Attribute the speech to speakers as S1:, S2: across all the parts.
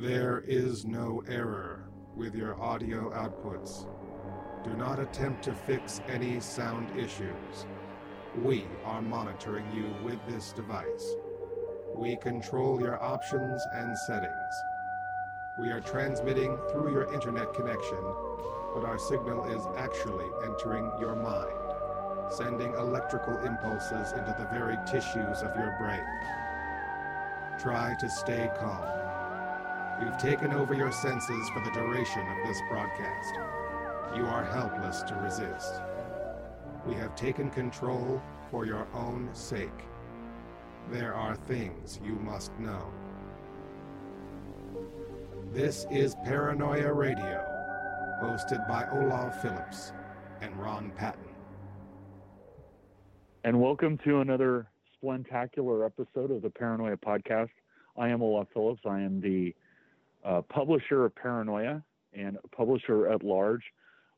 S1: There is no error with your audio outputs. Do not attempt to fix any sound issues. We are monitoring you with this device. We control your options and settings. We are transmitting through your internet connection, but our signal is actually entering your mind, sending electrical impulses into the very tissues of your brain. Try to stay calm. We've taken over your senses for the duration of this broadcast. You are helpless to resist. We have taken control for your own sake. There are things you must know. This is Paranoia Radio, hosted by Olav Phillips and Ron Patton.
S2: And welcome to another splentacular episode of the Paranoia Podcast. I am Olav Phillips. I am the uh, publisher of Paranoia and publisher at large.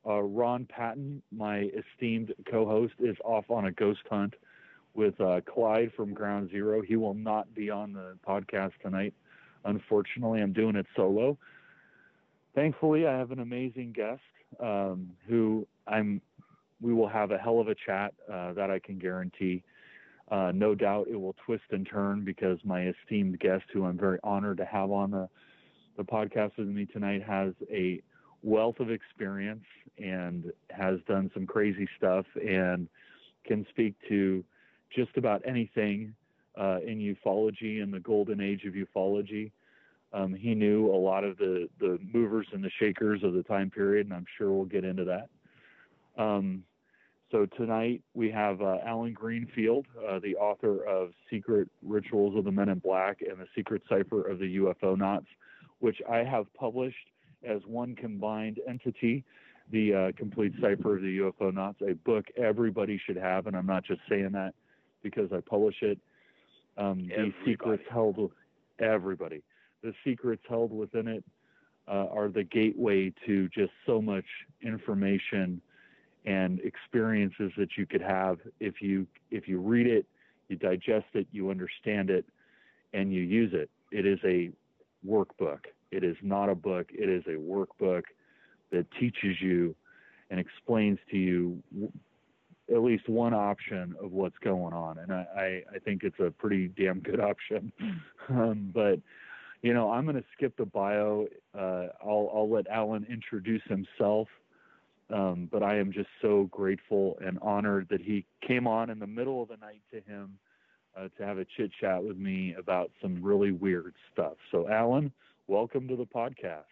S2: Uh, Ron Patton, my esteemed co host, is off on a ghost hunt with uh, Clyde from Ground Zero. He will not be on the podcast tonight. Unfortunately, I'm doing it solo. Thankfully, I have an amazing guest um, who I'm. We will have a hell of a chat uh, that I can guarantee. Uh, no doubt it will twist and turn because my esteemed guest, who I'm very honored to have on the the podcast with me tonight, has a wealth of experience and has done some crazy stuff and can speak to just about anything uh, in ufology and the golden age of ufology. Um, he knew a lot of the, the movers and the shakers of the time period, and I'm sure we'll get into that. Um, so tonight we have uh, Allen Greenfield, uh, the author of Secret Rituals of the Men in Black and the Secret Cipher of the UFOnauts, which I have published as one combined entity. The uh, Complete Cipher of the UFOnauts, a book everybody should have, and I'm not just saying that because I publish it. Um, the secrets held everybody. The secrets held within it uh, are the gateway to just so much information and experiences that you could have if you if you read it, you digest it, you understand it, and you use it. It is a workbook. It is not a book. It is a workbook that teaches you and explains to you at least one option of what's going on, and I, I, I think it's a pretty damn good option. um, but you know, I'm going to skip the bio. Uh, I'll I'll let Allen introduce himself. Um, but I am just so grateful and honored that he came on in the middle of the night to him uh, to have a chit chat with me about some really weird stuff. So, Allen, welcome to the podcast.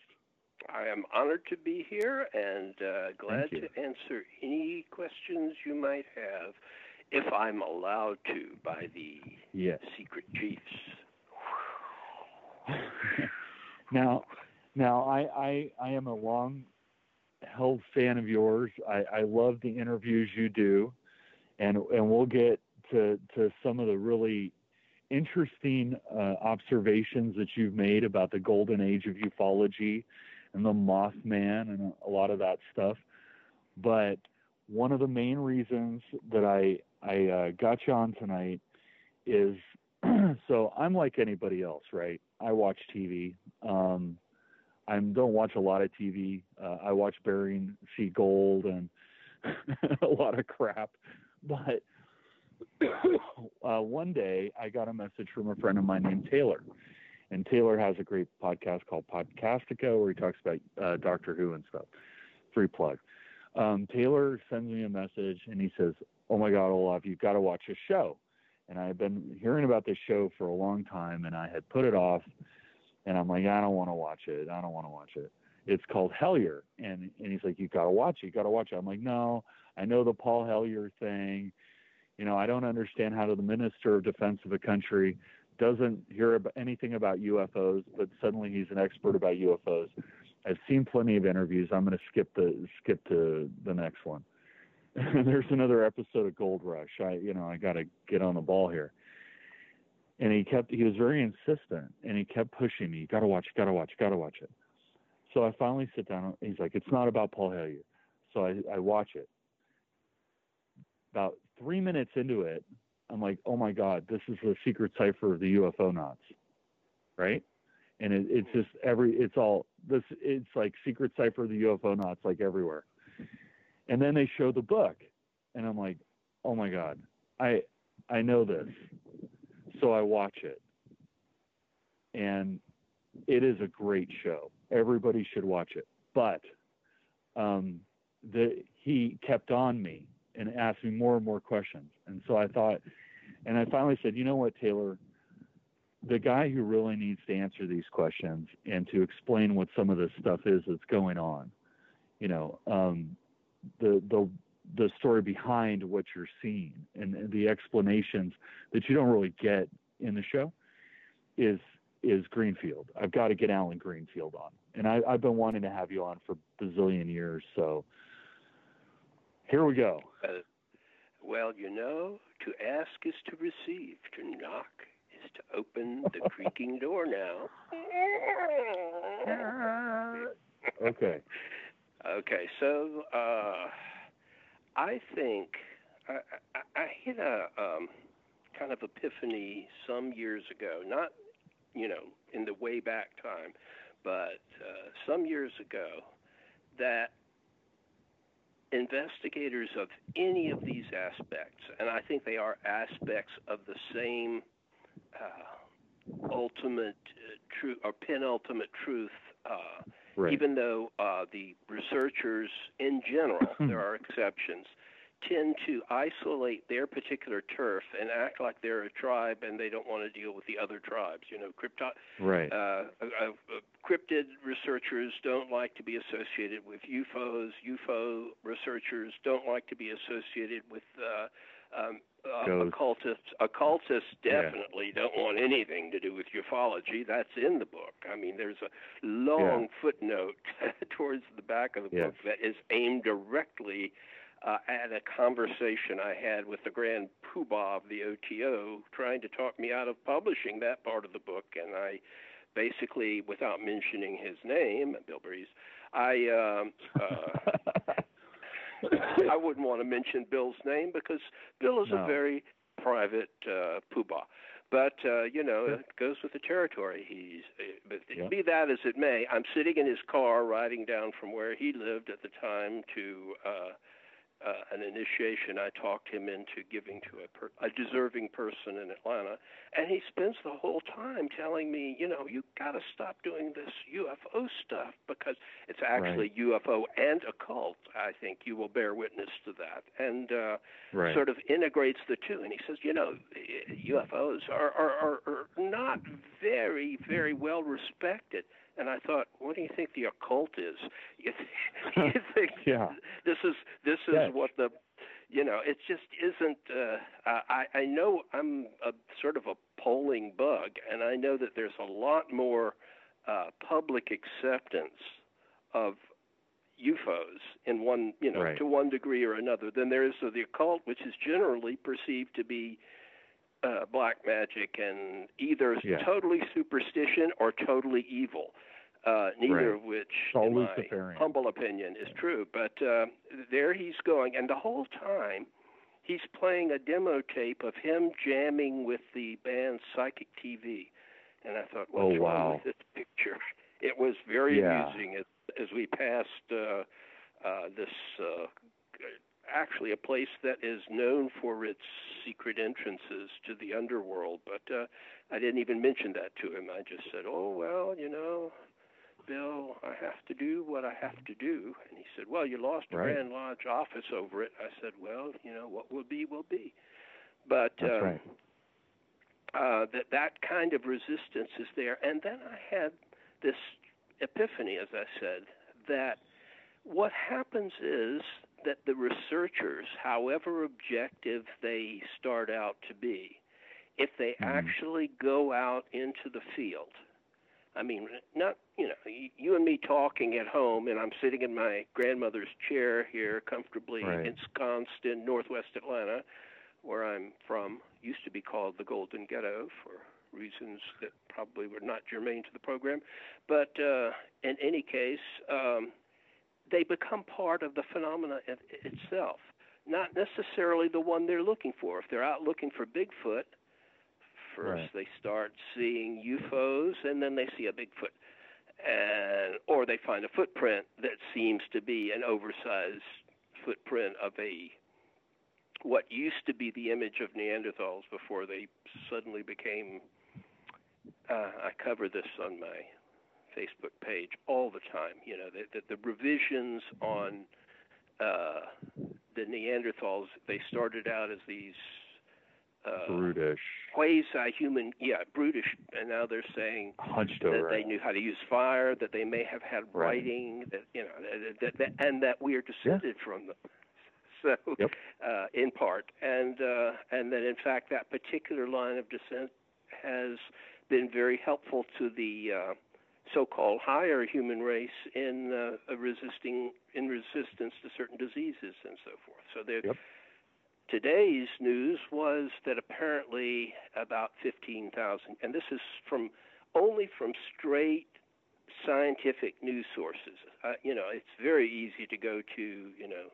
S3: I am honored to be here and uh, glad to answer any questions you might have if I'm allowed to by the
S2: yes.
S3: secret chiefs.
S2: now, now I, I, I am a long held fan of yours. I, I love the interviews you do, and and we'll get to to some of the really interesting uh, observations that you've made about the golden age of ufology and the Mothman and a lot of that stuff. But one of the main reasons that I I uh, got you on tonight is so I'm like anybody else, right? I watch TV. Um, I don't watch a lot of TV. Uh, I watch Bering Sea Gold and a lot of crap. But uh, one day I got a message from a friend of mine named Taylor. And Taylor has a great podcast called Podcastica where he talks about uh, Doctor Who and stuff. Free plug. Um, Taylor sends me a message and he says, Oh my God, Olav, you've got to watch this show. And I had been hearing about this show for a long time and I had put it off and I'm like, I don't want to watch it. I don't want to watch it. It's called Hellier. And, and he's like, you got to watch it. You got to watch it. I'm like, no, I know the Paul Hellyer thing. You know, I don't understand how the minister of defense of a country doesn't hear about anything about UFOs, but suddenly he's an expert about UFOs. I've seen plenty of interviews. I'm going to skip the skip to the next one. There's another episode of Gold Rush. I, you know, I got to get on the ball here and he kept he was very insistent and he kept pushing me you gotta watch you gotta watch you gotta watch it so i finally sit down he's like it's not about paul hellyer so i i watch it about three minutes into it i'm like oh my god this is the secret cipher of the ufonauts right and it, it's just every it's all this it's like secret cipher of the UFOnauts like everywhere. And then they show the book, and I'm like, oh my god, I I know this, so I watch it, and it is a great show. Everybody should watch it. But um, the he kept on me and asked me more and more questions, and so I thought, and I finally said, you know what, Taylor, the guy who really needs to answer these questions and to explain what some of this stuff is that's going on, you know, um, the the the story behind what you're seeing and, the explanations that you don't really get in the show is is Greenfield. I've got to get Allen Greenfield on, and I, have been wanting to have you on for bazillion years. So here we go. Uh,
S3: well, you know, to ask is to receive. To knock is to open the creaking door now.
S2: okay.
S3: Okay, so uh, I think I, I, I hit a um, kind of epiphany some years ago, not you know in the way back time, but uh, some years ago that investigators of any of these aspects, and I think they are aspects of the same uh, ultimate uh, truth or penultimate truth. Uh, right. Even though uh, the researchers, in general, there are exceptions, tend to isolate their particular turf and act like they're a tribe and they don't want to deal with the other tribes. You know, crypto-
S2: right.
S3: Uh, uh, uh, cryptid researchers don't like to be associated with UFOs. UFO researchers don't like to be associated with uh, um, uh, occultists. Occultists definitely yeah. don't want anything to do with ufology. That's in the book. I mean, there's a long yeah. footnote towards the back of the book that is aimed directly uh, at a conversation I had with the grand poobah of the OTO, trying to talk me out of publishing that part of the book, and I basically, without mentioning his name, Bill Breeze, I um, uh, I wouldn't want to mention Bill's name because Bill is no. a very private uh, poobah. But uh, you know, it goes with the territory. He's, uh, but yeah. be that as it may, I'm sitting in his car, riding down from where he lived at the time to uh, uh, an initiation I talked him into giving to a, per- a deserving person in Atlanta, and he spends the whole time telling me, you know, you got to stop doing this UFO stuff because it's actually right. UFO and occult. I think you will bear witness to that, and uh, right. sort of integrates the two. And he says, you know, UFOs are are, are, are not very very well respected and I thought, what do you think the occult is? You, you think
S2: yeah.
S3: this is this is yes. what the you know it just isn't uh, I, I know i'm a sort of a polling bug and i know that there's a lot more uh, public acceptance of ufos in one you know
S2: right.
S3: to one degree or another than there is of the occult which is generally perceived to be uh, black magic and either
S2: yeah.
S3: totally superstition or totally evil uh, neither
S2: right.
S3: of which,
S2: in
S3: my humble opinion, is true. But uh, there he's going, and the whole time he's playing a demo tape of him jamming with the band Psychic TV. And I thought, what's
S2: oh, wow.
S3: wrong with this picture? It was very
S2: yeah.
S3: amusing as, as we passed uh, uh, this uh, actually a place that is known for its secret entrances to the underworld. But uh, I didn't even mention that to him. I just said, "Oh well, you know, Bill, I have to do what I have to do. And he said, Well, you lost
S2: right.
S3: Grand Lodge office over it. I said, Well, you know, what will be, will be. But
S2: That's
S3: um,
S2: right.
S3: uh, that that kind of resistance is there. And then I had this epiphany, as I said, that what happens is that the researchers, however objective they start out to be, if they
S2: mm-hmm.
S3: actually go out into the field – I mean, not you know, you and me talking at home, and I'm sitting in my grandmother's chair here, comfortably
S2: right.
S3: ensconced in Northwest Atlanta, where I'm from. Used to be called the Golden Ghetto for reasons that probably were not germane to the program, but uh, in any case, um, they become part of the phenomena itself, not necessarily the one they're looking for. If they're out looking for Bigfoot, first.
S2: Right.
S3: They start seeing UFOs, and then they see a Bigfoot, and or they find a footprint that seems to be an oversized footprint of a what used to be the image of Neanderthals before they suddenly became. Uh, I cover this on my Facebook page all the time. You know, the, the, the revisions on uh, the Neanderthals, they started out as these uh,
S2: brutish,
S3: quasi-human, yeah, brutish, and now they're saying
S2: hunched
S3: that
S2: over.
S3: they knew how to use fire, that they may have had
S2: Right.
S3: writing, that you know, that, that, that and that we are descended from them. So,
S2: Yep.
S3: uh, in part, and uh, and that in fact that particular line of descent has been very helpful to the uh, so-called higher human race in uh, resisting in resistance to certain diseases and so forth. So there.
S2: Yep.
S3: Today's news was that apparently about 15,000, and this is from only from straight scientific news sources. Uh, you know, it's very easy to go to, you know,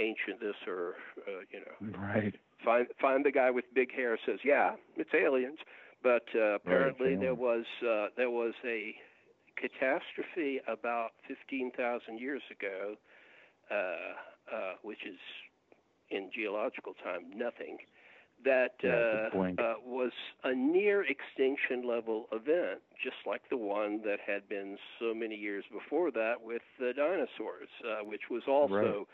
S3: ancient this or, uh, you know,
S2: right.
S3: find find the guy with big hair says, yeah, it's aliens. But uh, apparently there was uh, there was a catastrophe about 15,000 years ago, uh, uh, which is in geological time nothing. That uh, uh, was a near extinction level event, just like the one that had been so many years before that with the dinosaurs, uh, which was also
S2: Right.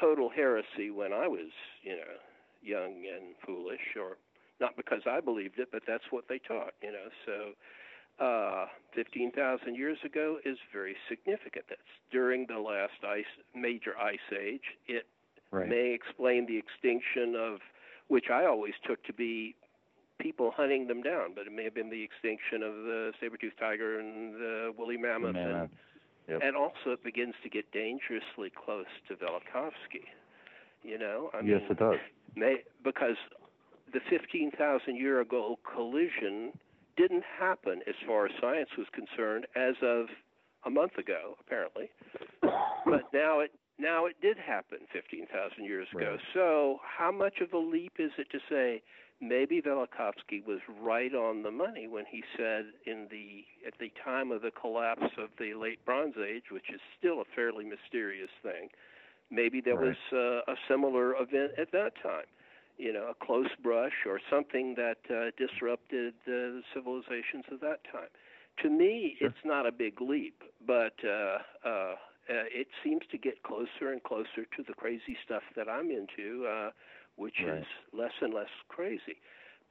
S3: total heresy when I was, you know, young and foolish, or not because I believed it, but that's what they taught, you know. So, uh, 15,000 years ago is very significant. That's during the last ice, major ice age. It
S2: Right.
S3: may explain the extinction of, which I always took to be people hunting them down, but it may have been the extinction of the saber-toothed tiger and the woolly mammoth, and
S2: Yep.
S3: and also it begins to get dangerously close to Velikovsky. You know, I
S2: yes,
S3: mean,
S2: it does.
S3: may, because the 15,000 year ago collision didn't happen as far as science was concerned as of a month ago, apparently. But now it now it did happen 15,000 years ago.
S2: Right.
S3: So how much of a leap is it to say maybe Velikovsky was right on the money when he said in the at the time of the collapse of the late Bronze Age, which is still a fairly mysterious thing, maybe there
S2: Right.
S3: was uh, a similar event at that time. You know, a close brush or something that uh, disrupted uh, the civilizations of that time. To me,
S2: Sure.
S3: it's not a big leap, but uh, uh, uh, it seems to get closer and closer to the crazy stuff that I'm into, uh, which
S2: Right.
S3: is less and less crazy.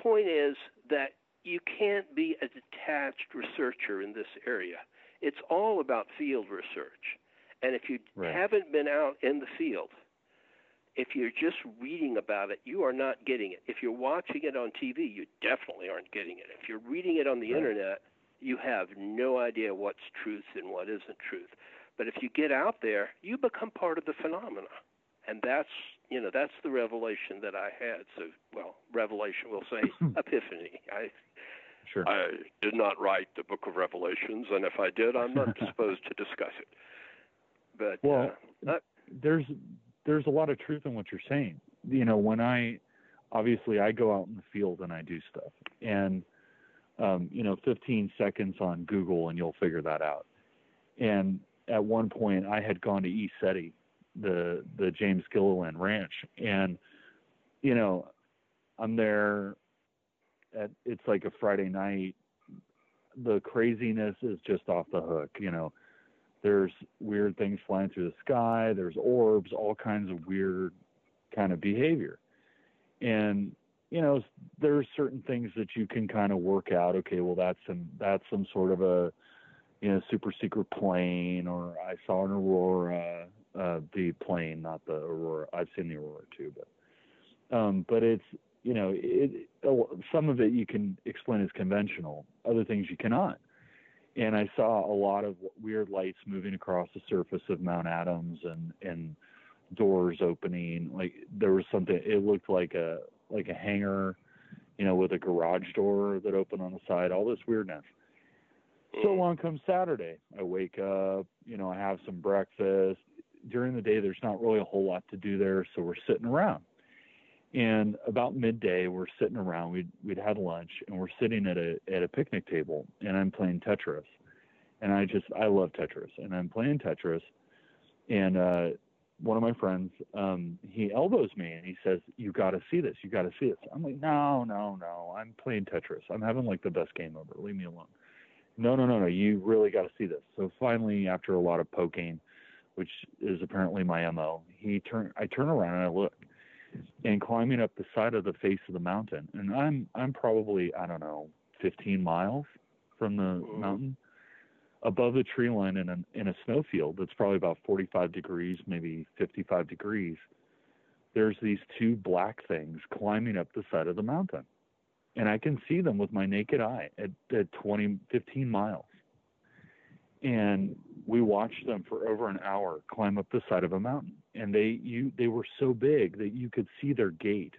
S3: Point is that you can't be a detached researcher in this area. It's all about field research. And if you
S2: Right.
S3: haven't been out in the field, if you're just reading about it, you are not getting it. If you're watching it on TV, you definitely aren't getting it. If you're reading it on the
S2: Right.
S3: internet, you have no idea what's truth and what isn't truth. But if you get out there, you become part of the phenomena. And that's, you know, that's the revelation that I had. So, well, revelation, we'll say epiphany. I
S2: Sure.
S3: I did not write the book of Revelations, and if I did, I'm not disposed to discuss it. But
S2: Well,
S3: uh, uh,
S2: there's there's a lot of truth in what you're saying. You know, when I obviously I go out in the field and I do stuff, and um, you know, 15 seconds on Google and you'll figure that out. And at one point, I had gone to ECETI, the the James Gilliland Ranch, and you know, I'm there. At it's like a Friday night. The craziness is just off the hook. You know, there's weird things flying through the sky there's orbs all kinds of weird kind of behavior and you know there's certain things that you can kind of work out okay well that's some that's some sort of a you know super secret plane or i saw an aurora uh the plane not the aurora i've seen the aurora too but um but it's you know it some of it you can explain as conventional other things you cannot and I saw a lot of weird lights moving across the surface of Mount Adams and and doors opening. Like there was something. It looked like a like a hangar, you know, with a garage door that opened on the side. All this weirdness. So along comes Saturday. I wake up, you know, I have some breakfast. During the day, there's not really a whole lot to do there, so we're sitting around. And about midday, we're sitting around. We'd we'd had lunch, and we're sitting at a at a picnic table, and I'm playing Tetris. And I just I love Tetris, and I'm playing Tetris, and uh, one of my friends, um, he elbows me and he says, "You got to see this. You got to see this." I'm like, "No, no, no. I'm playing Tetris. I'm having like the best game ever. Leave me alone." No, no, no, no. You really got to see this. So finally, after a lot of poking, which is apparently my mo, he turn. I turn around and I look, and climbing up the side of the face of the mountain, and I'm I'm probably I don't know 15 miles from the mm-hmm. mountain above the tree line in a in a snowfield that's probably about 45 degrees, maybe 55 degrees. There's these two black things climbing up the side of the mountain, and I can see them with my naked eye at, at 20 15 miles. And we watched them for over an hour climb up the side of a mountain, and they you they were so big that you could see their gait,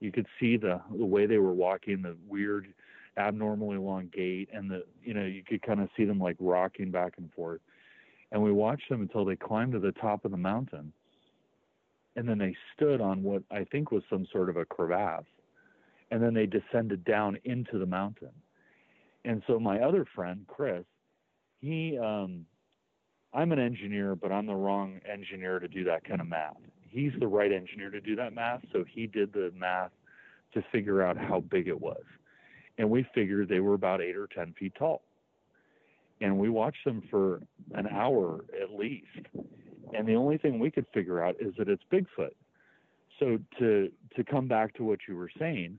S2: you could see the the way they were walking, the weird abnormally long gait and the you know you could kind of see them like rocking back and forth. And we watched them until they climbed to the top of the mountain. And then they stood on what i think was some sort of a crevasse and then they descended down into the mountain and so my other friend chris he um i'm an engineer but i'm the wrong engineer to do that kind of math he's the right engineer to do that math so he did the math to figure out how big it was and we figured they were about eight or ten feet tall. And we watched them for an hour at least. And the only thing we could figure out is that it's Bigfoot. So to to come back to what you were saying,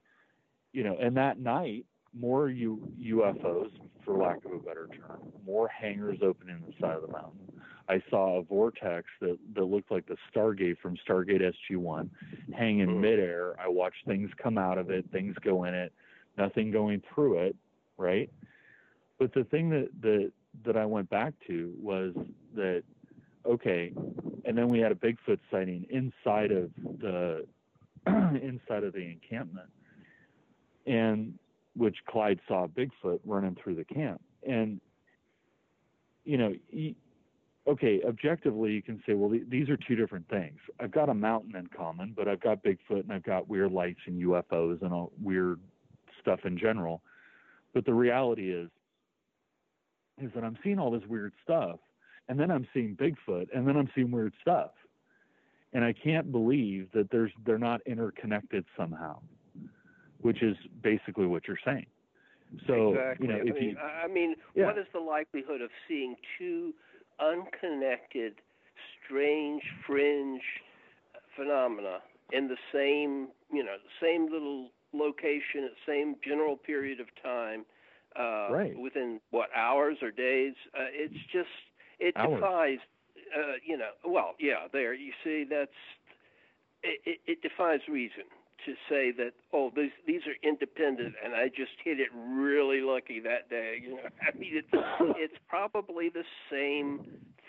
S2: you know, and that night more U, UFOs, for lack of a better term, more hangars opening the side of the mountain. I saw a vortex that, that looked like the Stargate from Stargate SG1 hang in midair. I watched things come out of it, things go in it nothing going through it, right? But the thing that that that I went back to was that okay, and then we had a Bigfoot sighting inside of the inside of the encampment, and which Clyde saw Bigfoot running through the camp, and you know. He, okay, objectively, you can say, well, these are two different things. I've got a mountain in common, but I've got Bigfoot and I've got weird lights and UFOs and all weird stuff in general. But the reality is, is that I'm seeing all this weird stuff, and then I'm seeing Bigfoot, and then I'm seeing weird stuff, and I can't believe that there's they're not interconnected somehow, which is basically what you're saying. So
S3: exactly.
S2: you know, if
S3: I mean,
S2: you,
S3: I mean,
S2: yeah.
S3: what is the likelihood of seeing two unconnected, strange, fringe phenomena in the same, you know, same little location at the same general period of time uh,
S2: right.
S3: within what hours or days. Uh, it's just it
S2: hours.
S3: defies. Uh, you know, well, yeah, there you see that's it, it, it defies reason to say that oh these these are independent and I just hit it really lucky that day. You know, I mean it's it's probably the same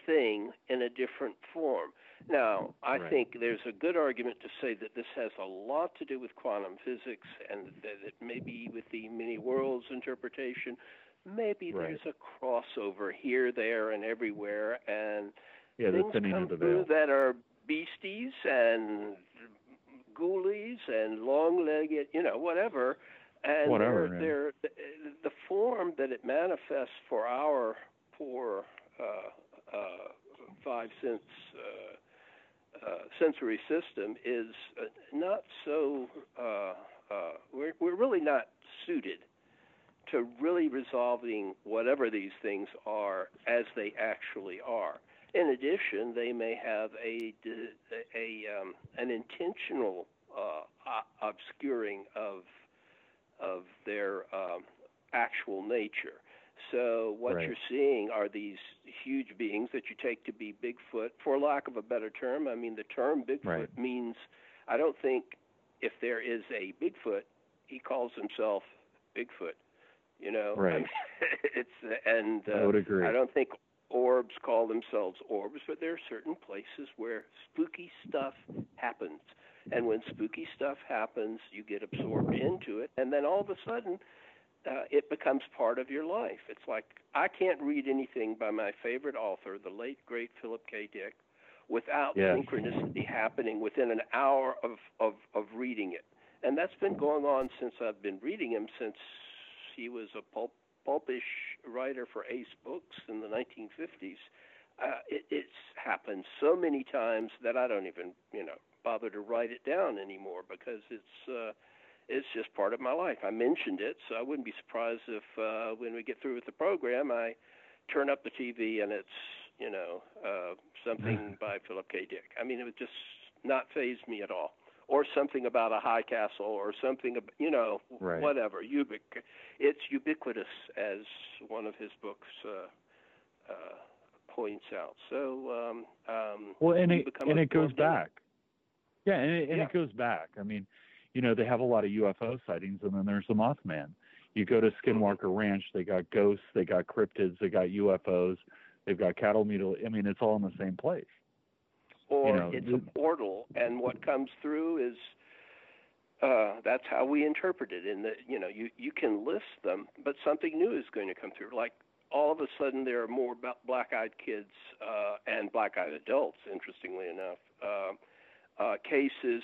S3: thing in a different form. Now, I
S2: right.
S3: think there's a good argument to say that this has a lot to do with quantum physics and that it maybe with the many worlds interpretation, maybe
S2: right.
S3: there's a crossover here, there, and everywhere, and
S2: yeah,
S3: things come through that are beasties and ghoulies and long-legged, you know, whatever. And
S2: whatever,
S3: they're, they're, the form that it manifests for our poor uh, uh, five sense uh, uh, sensory system is uh, not so. Uh, uh, we're we're really not suited to really resolving whatever these things are as they actually are. In addition, they may have a a um, an intentional uh, obscuring of of their um, actual nature. So what
S2: right.
S3: you're seeing are these huge beings that you take to be Bigfoot, for lack of a better term. I mean, the term Bigfoot
S2: right.
S3: means. I don't think if there is a Bigfoot, he calls himself Bigfoot. You know,
S2: right?
S3: I mean, it's and uh,
S2: I would agree.
S3: I don't think orbs call themselves orbs, but there are certain places where spooky stuff happens. And when spooky stuff happens, you get absorbed into it, and then all of a sudden, uh, it becomes part of your life. It's like I can't read anything by my favorite author, the late great Philip K. Dick, without synchronicity happening within an hour of, of, of reading it. And that's been going on since I've been reading him since he was a pulp, pulpish writer for Ace Books in the 1950s. Uh, it, it's happened so many times that I don't even, you know, bother to write it down anymore because it's uh, it's just part of my life. I mentioned it, so I wouldn't be surprised if uh, when we get through with the program, I turn up the TV and it's you know uh, something by Philip K. Dick. I mean, it would just not phase me at all. Or something about a high castle, or something, you know,
S2: right.
S3: whatever. Ubic- it's ubiquitous, as one of his books uh, uh, points out. So, um, um,
S2: well, and it and it goes back. Yeah, and it, and yeah. it goes back. I mean, you know, they have a lot of UFO sightings, and then there's the Mothman. You go to Skinwalker Ranch, they got ghosts, they got cryptids, they got UFOs, they've got cattle mutilation. I mean, it's all in the same place.
S3: Or
S2: you know,
S3: it's a portal, and what comes through is uh, that's how we interpret it. In that, you know, you you can list them, but something new is going to come through. Like all of a sudden, there are more black-eyed kids uh, and black-eyed adults. Interestingly enough, uh, uh, cases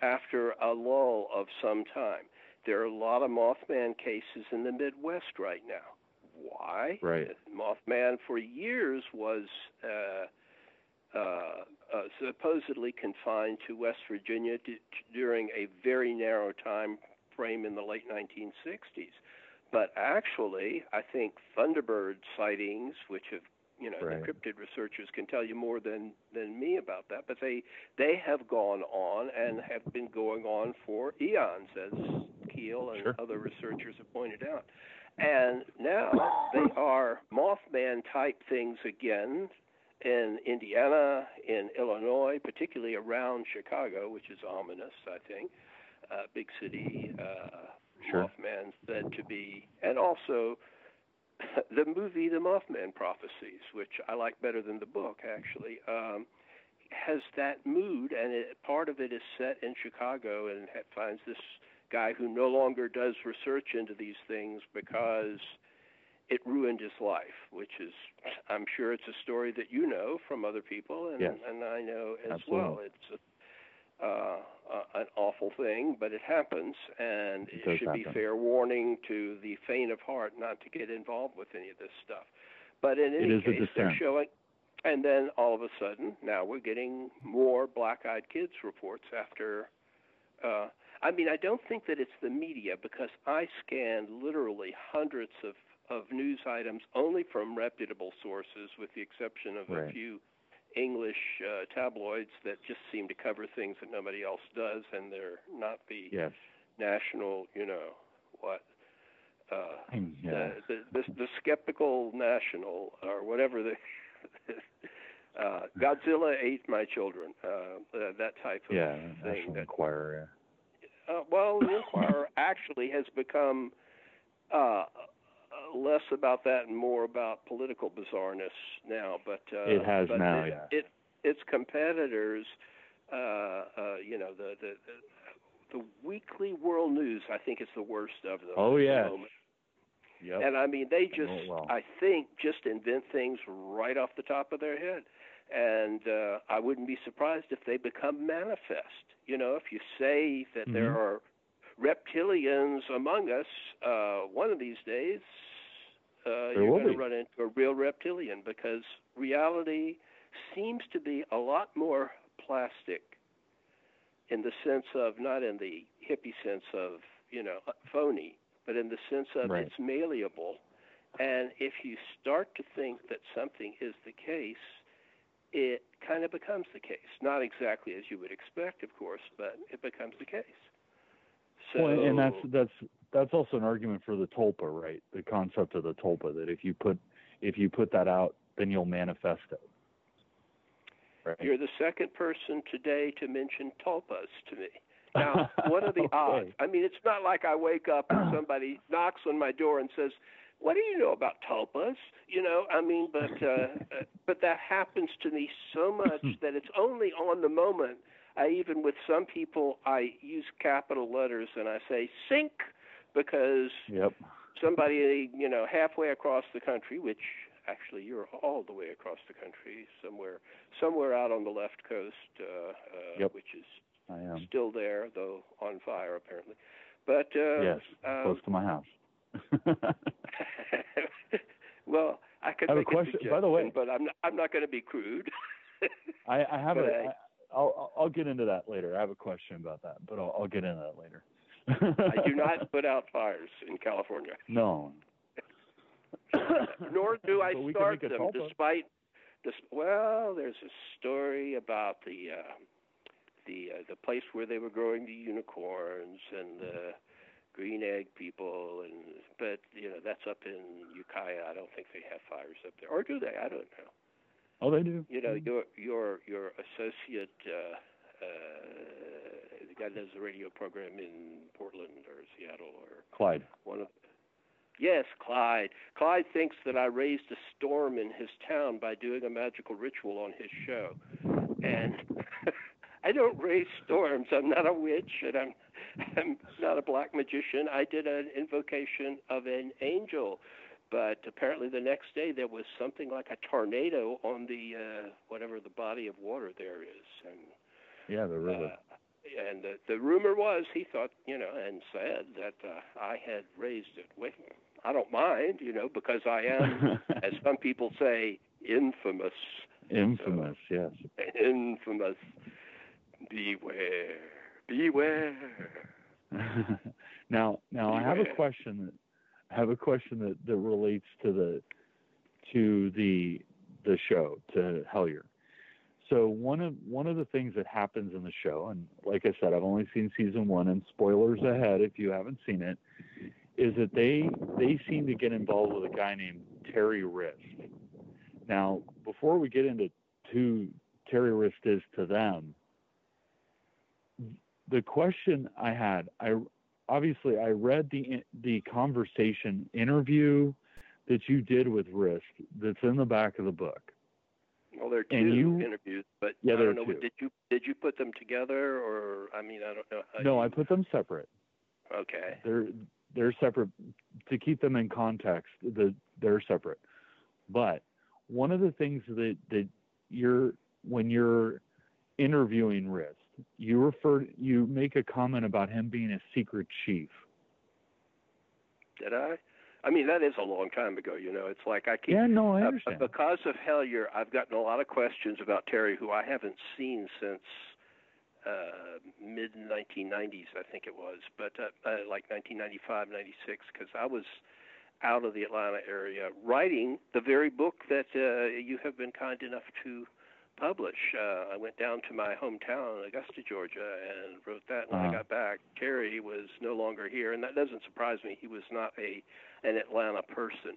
S3: after a lull of some time. There are a lot of Mothman cases in the Midwest right now. Why?
S2: Right.
S3: Mothman for years was uh, Uh, uh, supposedly confined to West Virginia d- during a very narrow time frame in the late 1960s. But actually, I think Thunderbird sightings, which have you know
S2: right.
S3: the cryptid researchers can tell you more than than me about that but they they have gone on and have been going on for eons as keel and
S2: sure.
S3: other researchers have pointed out and now they are mothman type things again in Indiana, in Illinois, particularly around Chicago, which is ominous, I think. Uh, big city uh,
S2: sure.
S3: Mothman said to be, and also the movie The Mothman Prophecies, which I like better than the book actually, um, has that mood, and it, part of it is set in Chicago, and it finds this guy who no longer does research into these things because it ruined his life, which is, I'm sure it's a story that you know from other people, and
S2: yes.
S3: and I know as
S2: Absolutely.
S3: well. It's a, uh, uh, an awful thing, but it happens, and
S2: it,
S3: it should
S2: happen.
S3: be fair warning to the faint of heart not to get involved with any of this stuff. But in any case, they're showing, and then all of a sudden, now we're getting more black-eyed kids reports after. Uh, I mean, I don't think that it's the media because I scanned literally hundreds of of news items only from reputable sources, with the exception of
S2: right.
S3: a few English uh, tabloids that just seem to cover things that nobody else does, and they're not the
S2: yes.
S3: national, you know, what uh,
S2: yeah.
S3: the, the, the the skeptical national or whatever the uh, Godzilla ate my children, uh, uh, that type of
S2: yeah,
S3: thing.
S2: National
S3: that,
S2: Enquirer.
S3: Uh, well, the Enquirer actually has become uh, less about that and more about political bizarreness now. But uh,
S2: it has
S3: but
S2: now,
S3: it,
S2: yeah.
S3: It, its competitors, uh, uh, you know, the, the the weekly world news, I think is the worst of them.
S2: Oh yeah.
S3: Yep. And I mean, they just,
S2: oh.
S3: I think, just invent things right off the top of their head. And uh, I wouldn't be surprised if they become manifest. You know, if you say that
S2: mm-hmm.
S3: there are reptilians among us, uh, one of these days, uh, you're going to run into a real reptilian because reality seems to be a lot more plastic in the sense of not in the hippie sense of you know phony, but in the sense of
S2: right.
S3: it's malleable. And if you start to think that something is the case, it kind of becomes the case. Not exactly as you would expect, of course, but it becomes the case. So,
S2: well, and that's that's that's also an argument for the tulpa, right? The concept of the tulpa that if you put if you put that out, then you'll manifest it. Right.
S3: You're the second person today to mention tulpas to me. Now, what are the odds? I mean, it's not like I wake up and somebody knocks on my door and says, "What do you know about tulpas?" You know, I mean, but uh, but that happens to me so much that it's only on the moment. I even with some people, I use capital letters and I say "sink" because
S2: yep.
S3: somebody you know halfway across the country, which actually, you're all the way across the country, somewhere, somewhere out on the left coast, uh, uh,
S2: yep.
S3: which is
S2: I am.
S3: still there, though on fire apparently. But uh,
S2: yes,
S3: um,
S2: close to my house.
S3: well, I could
S2: I have
S3: make
S2: a question.
S3: A
S2: By the way,
S3: but I'm not, I'm not going to be crude.
S2: I, I have
S3: but
S2: a.
S3: I,
S2: I'll I'll get into that later. I have a question about that, but I'll, I'll get into that later.
S3: I do not put out fires in California.
S2: No.
S3: Nor do I start them,
S2: tulpa.
S3: despite. This, well, there's a story about the uh, the uh, the place where they were growing the unicorns and the green egg people, and but you know that's up in Ukiah. I don't think they have fires up there, or do they? I don't know.
S2: Oh, they do.
S3: You know, your your your associate, uh, uh, the guy that does the radio program in Portland or Seattle or
S2: Clyde.
S3: one of. Yes, Clyde. Clyde thinks that I raised a storm in his town by doing a magical ritual on his show, and I don't raise storms. I'm not a witch, and I'm I'm not a black magician. I did an invocation of an angel but apparently the next day there was something like a tornado on the uh, whatever the body of water there is, and
S2: Yeah, the river.
S3: uh, and the, the rumor was he thought you know and said that uh, I had raised it. Wait, I don't mind, you know, because I am, as some people say, infamous.
S2: Infamous, yes.
S3: Infamous. Beware, beware.
S2: now, now I have a question that I have a question that, that relates to the to the the show to Hellier. So one of one of the things that happens in the show, and like I said, I've only seen season one, and spoilers ahead if you haven't seen it, is that they they seem to get involved with a guy named Terry Wriste. Now, before we get into who Terry Wriste is to them, the question I had, I obviously I read the the conversation interview that you did with Wriste that's in the back of the book.
S3: Well, there are two
S2: you-
S3: interviews, but
S2: Yeah,
S3: I don't know.
S2: two.
S3: Did you did you put them together, or I mean, I don't know.
S2: No,
S3: you,
S2: I put them separate.
S3: Okay.
S2: They're they're separate to keep them in context. The they're separate. But one of the things that that you're when you're interviewing Wriste, you refer you make a comment about him being a secret chief.
S3: Did I? I mean, that is a long time ago. You know, it's like I keep.
S2: Yeah, no, I
S3: uh,
S2: understand.
S3: because of Hellier, I've gotten a lot of questions about Terry, who I haven't seen since uh, mid 1990s, I think it was, but uh, uh, like 1995, 96, because I was out of the Atlanta area writing the very book that uh, you have been kind enough to publish. Uh, I went down to my hometown, Augusta, Georgia, and wrote that. When I
S2: Uh-huh.
S3: got back, Terry was no longer here, and that doesn't surprise me. He was not a an Atlanta person.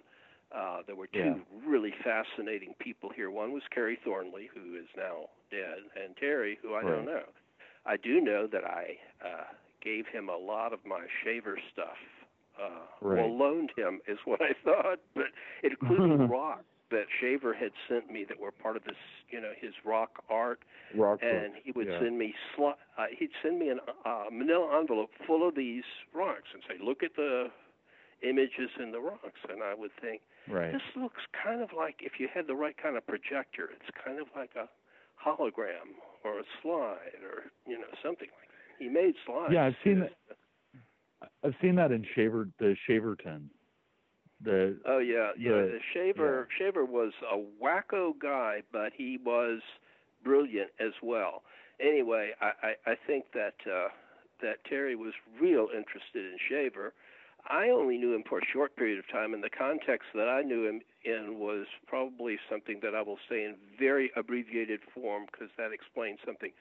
S3: Uh, there were two
S2: Yeah.
S3: really fascinating people here. One was Kerry Thornley, who is now dead, and Terry, who I don't know. I do know that I uh, gave him a lot of my shaver stuff. Uh,
S2: Right.
S3: Well, loaned him is what I thought, but it included rock that Shaver had sent me that were part of this, you know, his rock art
S2: Rock
S3: and he would
S2: yeah.
S3: send me sli- uh, he'd send me an uh, manila envelope full of these rocks and say look at the images in the rocks and i would think
S2: right.
S3: this looks kind of like if you had the right kind of projector it's kind of like a hologram or a slide or you know something like that he made slides
S2: Yeah, I've seen that. I've seen that in Shaver the Shaverton. The
S3: Oh yeah, yeah.
S2: the-
S3: The Shaver Shaver was a wacko guy, but he was brilliant as well. Anyway, I, I, I think that uh, that Terry was real interested in Shaver. I only knew him for a short period of time, and the context that I knew him in was probably something that I will say in very abbreviated form because that explains something.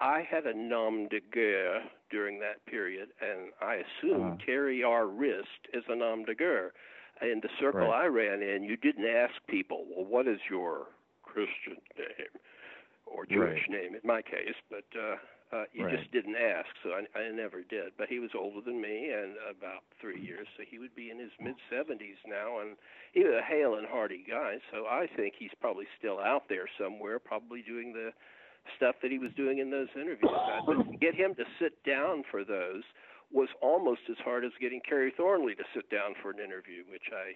S3: I had a nom de guerre during that period, and I assume
S2: Uh-huh.
S3: Terry R. Wriste is a nom de guerre in the circle
S2: Right.
S3: I ran in, you didn't ask people, well, what is your Christian name or Jewish
S2: Right.
S3: name in my case, but uh, uh, you
S2: Right.
S3: just didn't ask, so I, I never did. But he was older than me and about three years, so he would be in his mid 70s now, and he was a hale and hearty guy. So I think he's probably still out there somewhere, probably doing the stuff that he was doing in those interviews. But get him to sit down for those was almost as hard as getting Kerry Thornley to sit down for an interview, which I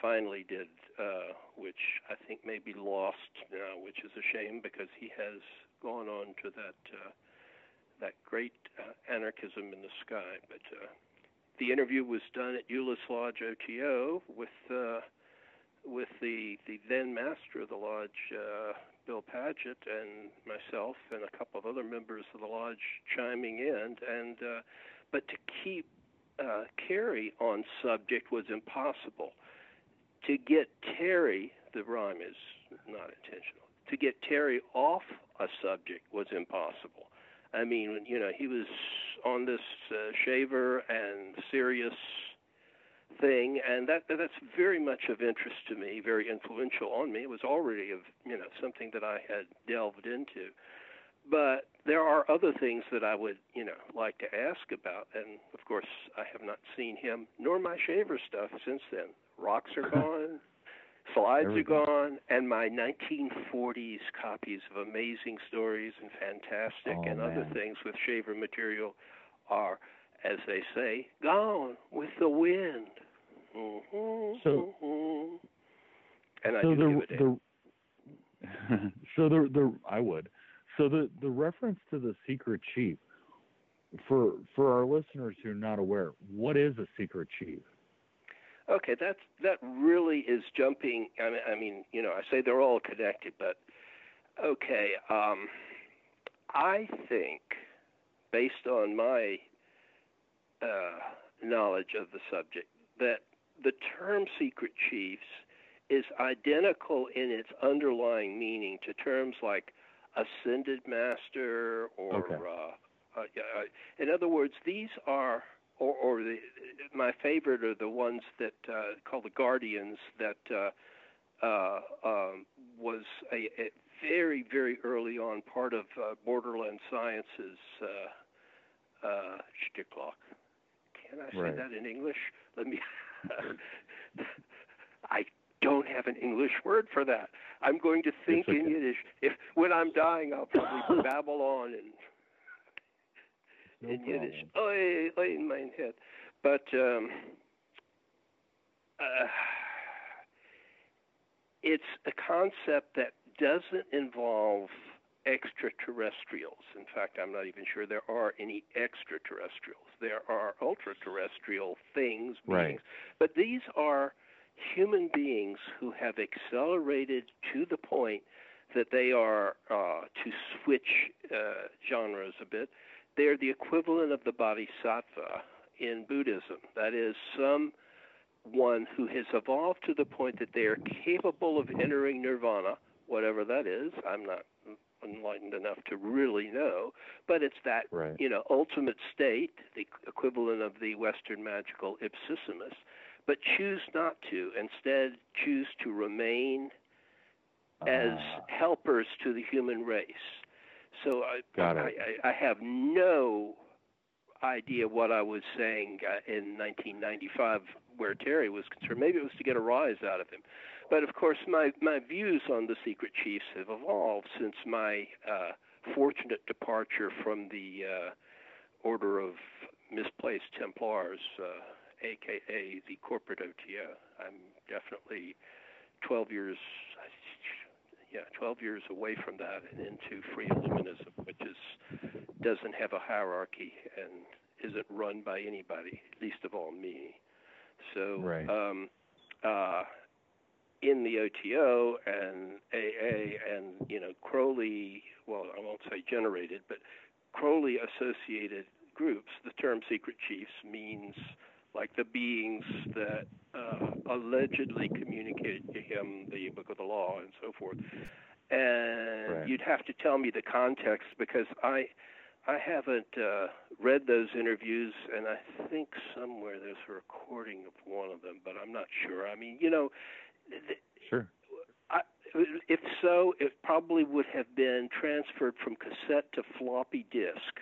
S3: finally did, uh, which I think may be lost now, which is a shame because he has gone on to that uh, that great uh, anarchism in the sky. But uh, the interview was done at Euless Lodge OTO with uh, with the the then master of the lodge, uh, Bill Paget, and myself, and a couple of other members of the lodge chiming in. And uh, but to keep uh, Kerry on subject was impossible. To get Terry, the rhyme is not intentional. To get Terry off a subject was impossible. I mean, you know, he was on this uh, shaver and serious thing, and that that's very much of interest to me, very influential on me. It was already of you know something that I had delved into, but there are other things that I would you know like to ask about, and of course I have not seen him nor my shaver stuff since then. Rocks are gone. Slides are gone, and my 1940s copies of Amazing Stories and Fantastic
S2: oh,
S3: and
S2: man.
S3: other things with shaver material are, as they say, gone with the wind. Mm-hmm,
S2: so,
S3: mm-hmm. and I
S2: so
S3: do
S2: the, the so the the I would so the the reference to the secret chief for for our listeners who are not aware, what is a secret chief?
S3: Okay, that's that really is jumping. I mean, I mean, you know, I say they're all connected, but okay. Um, I think, based on my uh, knowledge of the subject, that the term secret chiefs is identical in its underlying meaning to terms like ascended master or.
S2: Okay.
S3: Uh, uh, in other words, these are or, or the, my favorite are the ones that uh, called the Guardians that uh, uh, um, was a, a, very very early on part of uh, Borderland Sciences uh, uh, Can I say
S2: right.
S3: that in English? Let me. I don't have an English word for that. I'm going to think
S2: okay.
S3: in Yiddish. If when I'm dying, I'll probably babble on and in. Yiddish. Oi, oi, in mein head. But um, uh, it's a concept that doesn't involve extraterrestrials. In fact, I'm not even sure there are any extraterrestrials. There are ultra-terrestrial things, beings,
S2: right.
S3: but these are human beings who have accelerated to the point that they are, uh, to switch uh, genres a bit, they're the equivalent of the bodhisattva in Buddhism. That is, someone who has evolved to the point that they are capable of entering nirvana, whatever that is. I'm not enlightened enough to really know, but it's that
S2: right.
S3: you know ultimate state, the equivalent of the Western magical ipsissimus, but choose not to. Instead, choose to remain as
S2: Ah.
S3: helpers to the human race. So I, I. I, I have no idea what I was saying uh, in 1995 where Terry was concerned. Maybe it was to get a rise out of him. But of course, my, my views on the secret chiefs have evolved since my uh, fortunate departure from the uh, Order of Misplaced Templars, uh, aka the corporate OTO. I'm definitely 12 years, yeah, 12 years away from that and into free illuminism, which is doesn't have a hierarchy and isn't run by anybody, least of all me. So,
S2: Right.
S3: um, uh, in the OTO and AA and you know Crowley, well, I won't say generated, but Crowley associated groups, the term secret chiefs means like the beings that uh, allegedly communicated to him the book of the law and so forth. And
S2: Right.
S3: you'd have to tell me the context because I I haven't uh, read those interviews, and I think somewhere there's a recording of one of them, but I'm not sure. I mean, you know, th-
S2: Sure.
S3: I, if so, it probably would have been transferred from cassette to floppy disk,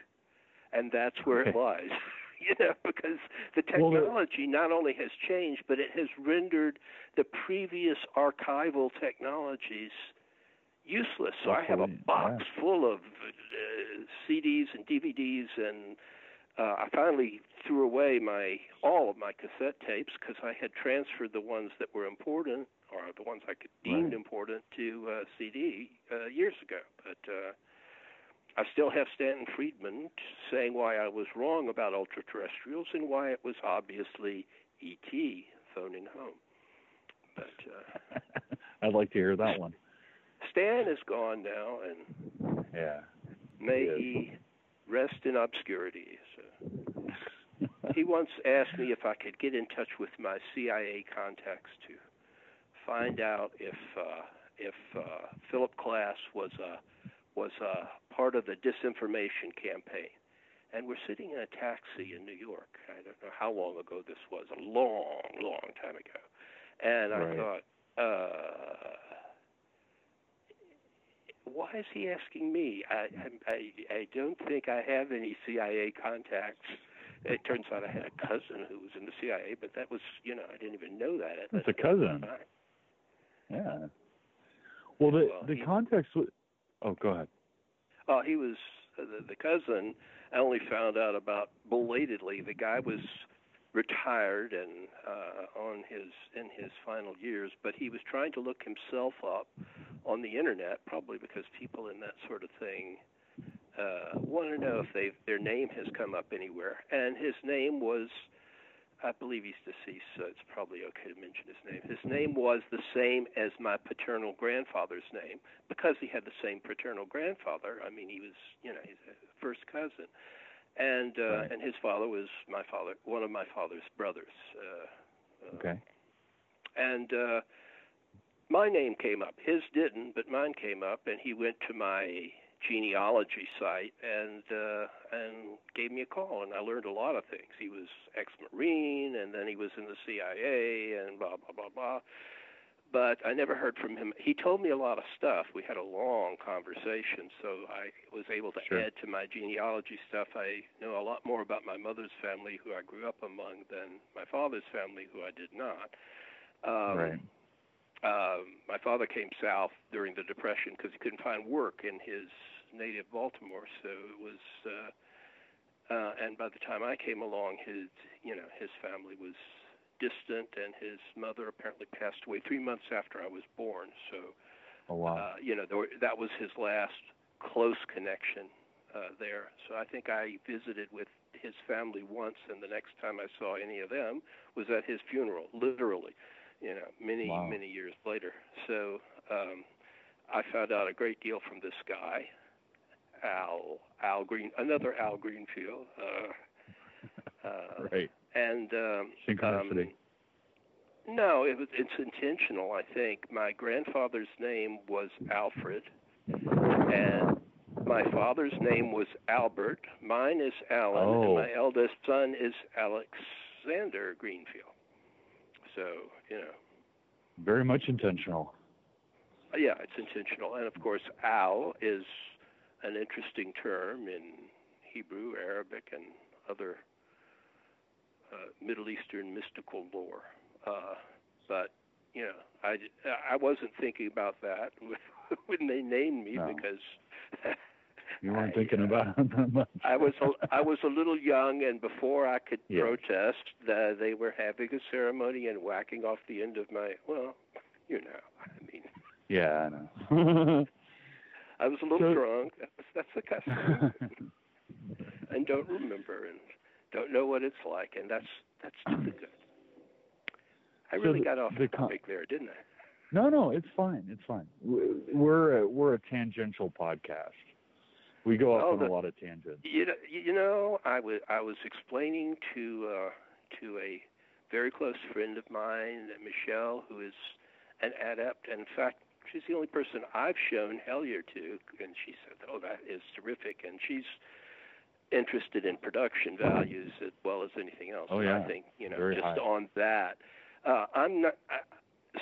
S3: and that's where it lies. you know, because the technology not only has changed, but it has rendered the previous archival technologies useless. So I have a box full of uh, CDs and DVDs and uh, I finally threw away my all of my cassette tapes because I had transferred the ones that were important or the ones I could deemed right. important to uh, CD uh, years ago. But uh, I still have Stanton Friedman saying why I was wrong about ultra-terrestrials and why it was obviously ET phoning home. But uh,
S2: I'd like to hear that one.
S3: Stan is gone now, and
S2: yeah,
S3: may he, he rest in obscurity. So. he once asked me if I could get in touch with my CIA contacts to find out if uh, if uh, Philip Klass was a was a part of the disinformation campaign. And we're sitting in a taxi in New York. I don't know how long ago this was, a long, long time ago. And I
S2: right.
S3: thought, uh, why is he asking me? I, I I don't think I have any CIA contacts. It turns out I had a cousin who was in the CIA, but that was you know I didn't even know that at
S2: It's a cousin. Yeah. Well, the well, the he, context was. Oh, go ahead.
S3: Oh, he was uh, the, the cousin. I only found out about belatedly. The guy was retired and uh, on his in his final years, but he was trying to look himself up on the internet, probably because people in that sort of thing uh, want to know if they their name has come up anywhere. And his name was, I believe he's deceased, so it's probably okay to mention his name. His name was the same as my paternal grandfather's name because he had the same paternal grandfather. I mean, he was, you know, he's a first cousin and uh, right. and his father was my father, one of my father's brothers. Uh,
S2: uh, okay.
S3: And uh, my name came up. His didn't, but mine came up, and he went to my genealogy site and uh, and gave me a call, and I learned a lot of things. He was ex-marine, and then he was in the CIA, and blah blah blah blah but I never heard from him. He told me a lot of stuff. We had a long conversation, so I was able to
S2: sure.
S3: add to my genealogy stuff. I know a lot more about my mother's family, who I grew up among, than my father's family, who I did not. Um,
S2: right.
S3: Um, my father came south during the Depression because he couldn't find work in his native Baltimore, so it was. Uh, uh, and by the time I came along, his you know his family was distant, and his mother apparently passed away three months after I was born. So,
S2: oh, wow.
S3: uh, you know, were, that was his last close connection uh, there. So I think I visited with his family once, and the next time I saw any of them was at his funeral, literally, you know, many
S2: wow.
S3: many years later. So um, I found out a great deal from this guy, Al Al Green, another Al Greenfield. Uh,
S2: uh, right
S3: and um,
S2: synchronicity.
S3: Um, no, it was it's intentional. I think my grandfather's name was Alfred, and my father's name was Albert. Mine is Alan,
S2: oh.
S3: and my eldest son is Alexander Greenfield. So you know,
S2: very much intentional.
S3: Yeah, it's intentional, and of course, Al is an interesting term in Hebrew, Arabic, and other uh, Middle Eastern mystical lore. Uh, but you know, I I wasn't thinking about that when they named me
S2: no.
S3: because.
S2: You weren't
S3: I,
S2: thinking about it that much.
S3: I was a, I was a little young, and before I could
S2: yeah.
S3: protest, uh, they were having a ceremony and whacking off the end of my well, you know, I mean.
S2: Yeah, I know.
S3: I was a little so, drunk. That's, that's the custom. and don't remember, and don't know what it's like, and that's that's stupid good. I really
S2: so
S3: got off
S2: the
S3: topic there, didn't I?
S2: No, no, it's fine. It's fine. We're a, we're a tangential podcast. We go off
S3: oh,
S2: on
S3: the,
S2: a lot of tangents.
S3: You know, you know, I was I was explaining to uh, to a very close friend of mine, Michelle, who is an adept. In fact, she's the only person I've shown Hellier to, and she said, "Oh, that is terrific." And she's interested in production values as well as anything else.
S2: Oh yeah,
S3: I think you know
S2: Very
S3: just
S2: high.
S3: on that. Uh, I'm not. I,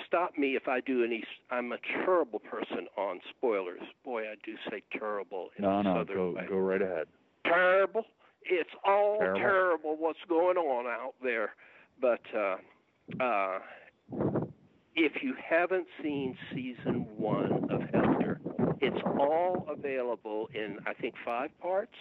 S3: stop me if I do any. I'm a terrible person on spoilers. Boy, I do say terrible in
S2: no, no, go
S3: way.
S2: go right ahead.
S3: Terrible. It's all
S2: terrible.
S3: terrible what's going on out there. But uh, uh, if you haven't seen season one of Hellier, it's all available in I think five parts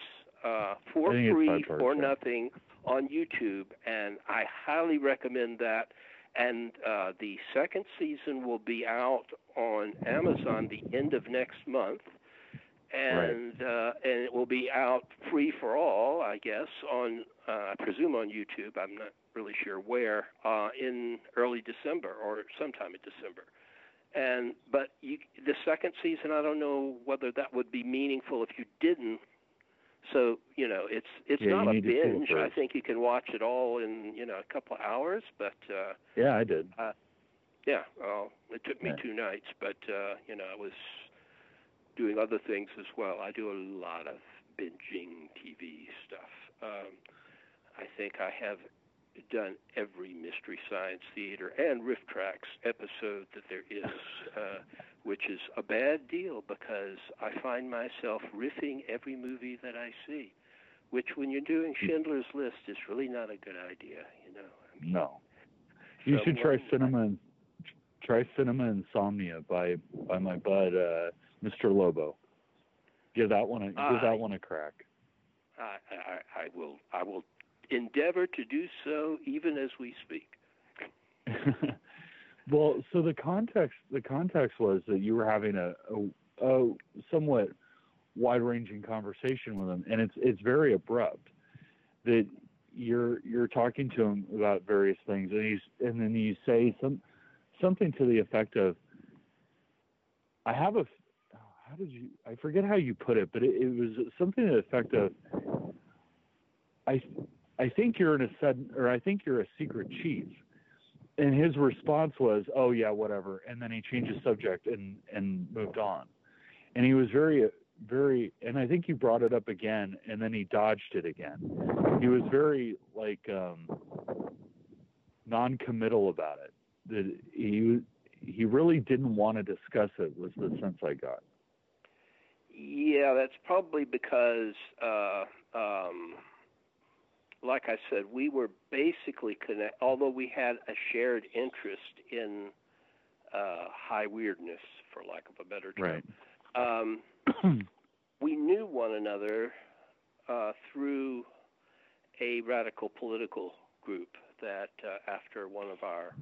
S3: uh, for free, for nothing on YouTube, and I highly recommend that. And uh, the second season will be out on Amazon the end of next month, and right. uh, and it will be out free for all, I guess, on uh, I presume on YouTube. I'm not really sure where uh, in early December or sometime in December. And but you, the second season, I don't know whether that would be meaningful if you didn't. So you know, it's it's
S2: yeah,
S3: not a binge. I think you can watch it all in you know a couple of hours. But uh,
S2: yeah, I did.
S3: Uh, yeah, well, it took me yeah. two nights, but uh, you know, I was doing other things as well. I do a lot of binging TV stuff. Um, I think I have done every Mystery Science Theater and RiffTrax episode that there is, uh, which is a bad deal because I find myself riffing every movie that I see, which when you're doing Schindler's List is really not a good idea, you know.
S2: I mean, no. You should try Cinema and, try Cinema Insomnia by by my bud uh, Mr. Lobo. Give that one a give uh, that one a crack.
S3: I, I I will I will endeavor to do so even as we speak.
S2: well, so the context the context was that you were having a, a, a somewhat wide-ranging conversation with him, and it's it's very abrupt. That you're you're talking to him about various things, and he's and then you say some something to the effect of, "I have a." How did you? I forget how you put it, but it, it was something to the effect of, "I I think you're in a sudden, or I think you're a secret chief. And his response was, "Oh yeah, whatever." And then he changed the subject and and moved on. And he was very, very, and I think he brought it up again, and then he dodged it again. He was very like um, non-committal about it. That he he really didn't want to discuss it. Was the sense I got.
S3: Yeah, that's probably because. Uh, um like I said, we were basically connect. Although we had a shared interest in uh, high weirdness, for lack of a better term,
S2: right.
S3: um, we knew one another uh, through a radical political group that uh, after one of our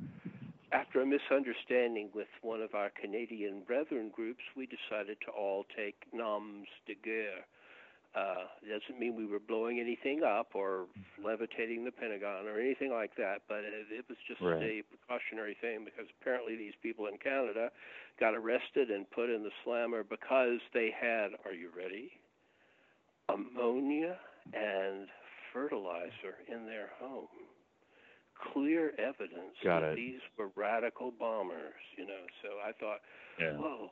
S3: after a misunderstanding with one of our Canadian brethren groups, we decided to all take noms de guerre uh, it doesn't mean we were blowing anything up or levitating the Pentagon or anything like that, but it, it was just
S2: right.
S3: a precautionary thing because apparently these people in Canada got arrested and put in the slammer because they had, are you ready? Ammonia and fertilizer in their home. Clear evidence
S2: got
S3: that
S2: it.
S3: these were radical bombers, you know. So I thought,
S2: yeah.
S3: whoa,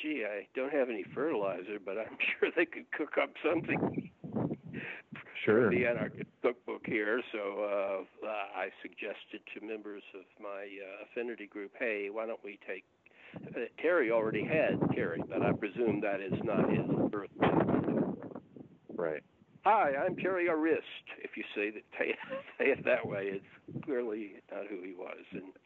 S3: gee, I don't have any fertilizer, but I'm sure they could cook up something.
S2: Sure.
S3: the anarchist cookbook here, so uh, uh, I suggested to members of my uh, affinity group, hey, why don't we take? Uh, Terry already had Terry, but I presume that is not his birth.
S2: Right.
S3: Hi, I'm Terry Arist. If you say that, say it that way, it's clearly not who he was, and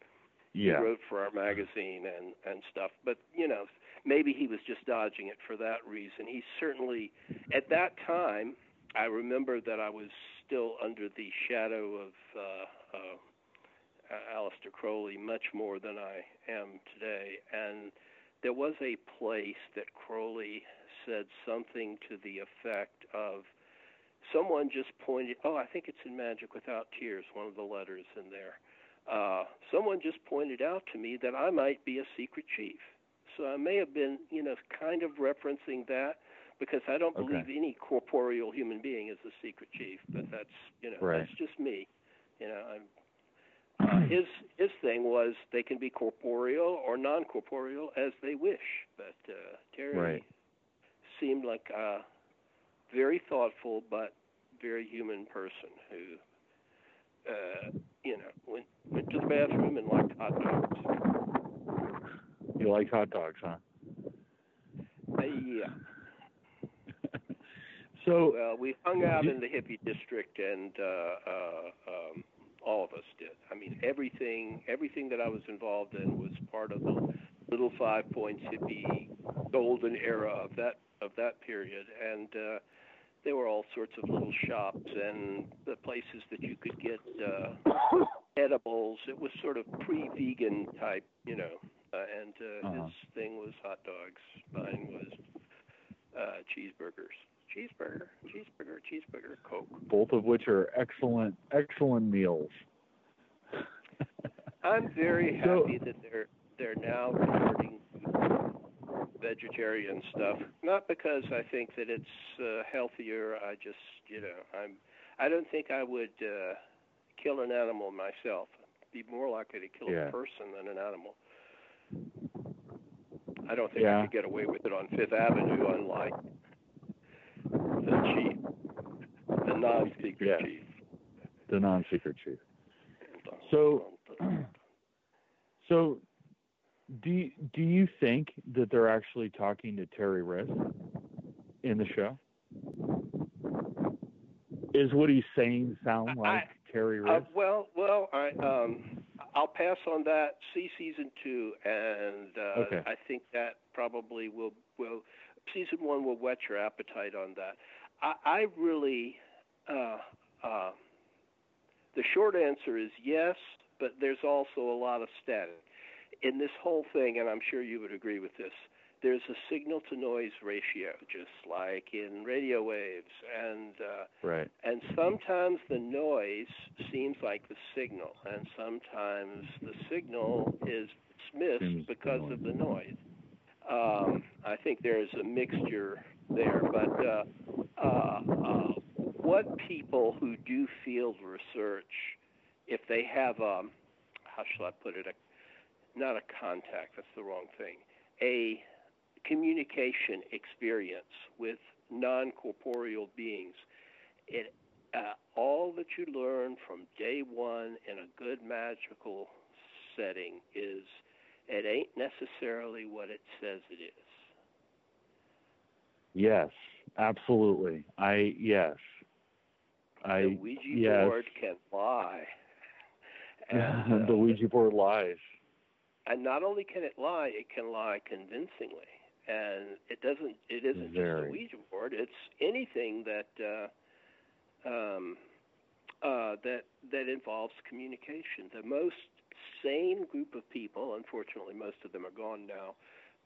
S2: yeah.
S3: he wrote for our magazine and and stuff. But you know, maybe he was just dodging it for that reason. He certainly, at that time, I remember that I was still under the shadow of uh, uh, Aleister Crowley much more than I am today, and there was a place that Crowley said something to the effect of someone just pointed oh i think it's in magic without tears one of the letters in there uh, someone just pointed out to me that i might be a secret chief so I may have been, you know, kind of referencing that because I don't believe
S2: okay.
S3: any corporeal human being is a secret chief. But that's, you know,
S2: right.
S3: that's just me. You know, I'm. Uh, his his thing was they can be corporeal or non-corporeal as they wish. But uh, Terry
S2: right.
S3: seemed like a very thoughtful but very human person who, uh, you know, went went to the bathroom and liked hot dogs.
S2: You like hot dogs, huh?
S3: Uh, yeah.
S2: so
S3: we hung out in the hippie district, and uh, uh, um, all of us did. I mean, everything everything that I was involved in was part of the little Five Points hippie golden era of that of that period, and uh, there were all sorts of little shops and the places that you could get uh, edibles. It was sort of pre-vegan type, you know. Uh, and uh, uh-huh. his thing was hot dogs. Mine was uh, cheeseburgers. Cheeseburger, cheeseburger, cheeseburger, Coke.
S2: Both of which are excellent, excellent meals.
S3: I'm very happy so, that they're they're now returning vegetarian stuff. Not because I think that it's uh, healthier. I just, you know, I'm. I don't think I would uh, kill an animal myself. Be more likely to kill
S2: yeah.
S3: a person than an animal. I don't think
S2: yeah.
S3: I could get away with it on Fifth Avenue, unlike the chief, the non-secret
S2: yeah.
S3: chief.
S2: The non-secret chief. So, so do you, do you think that they're actually talking to Terry Wriste in the show? Is what he's saying sound like I, Terry uh,
S3: Wriste? Uh, well, well, I um, I'll pass on that. See season two, and uh,
S2: okay.
S3: I think that probably will will season one will whet your appetite on that. I, I really, uh, uh, the short answer is yes, but there's also a lot of static in this whole thing, and I'm sure you would agree with this, there's a signal to noise ratio, just like in radio waves, and uh,
S2: right.
S3: And sometimes the noise seems like the signal, and sometimes the signal is dismissed
S2: seems
S3: because of the noise. Um, I think there's a mixture there, but uh, uh, uh, what people who do field research, if they have, um, how shall I put it, a not a contact, that's the wrong thing, a communication experience with non corporeal beings. It, uh, all that you learn from day one in a good magical setting is it ain't necessarily what it says it is.
S2: Yes, absolutely. I yes. I
S3: the Ouija
S2: yes.
S3: board can lie.
S2: And, uh, the Ouija board lies
S3: and not only can it lie, it can lie convincingly. And it doesn't. It isn't
S2: Very.
S3: just a Ouija board. It's anything that uh, um, uh, that that involves communication. The most sane group of people, unfortunately, most of them are gone now,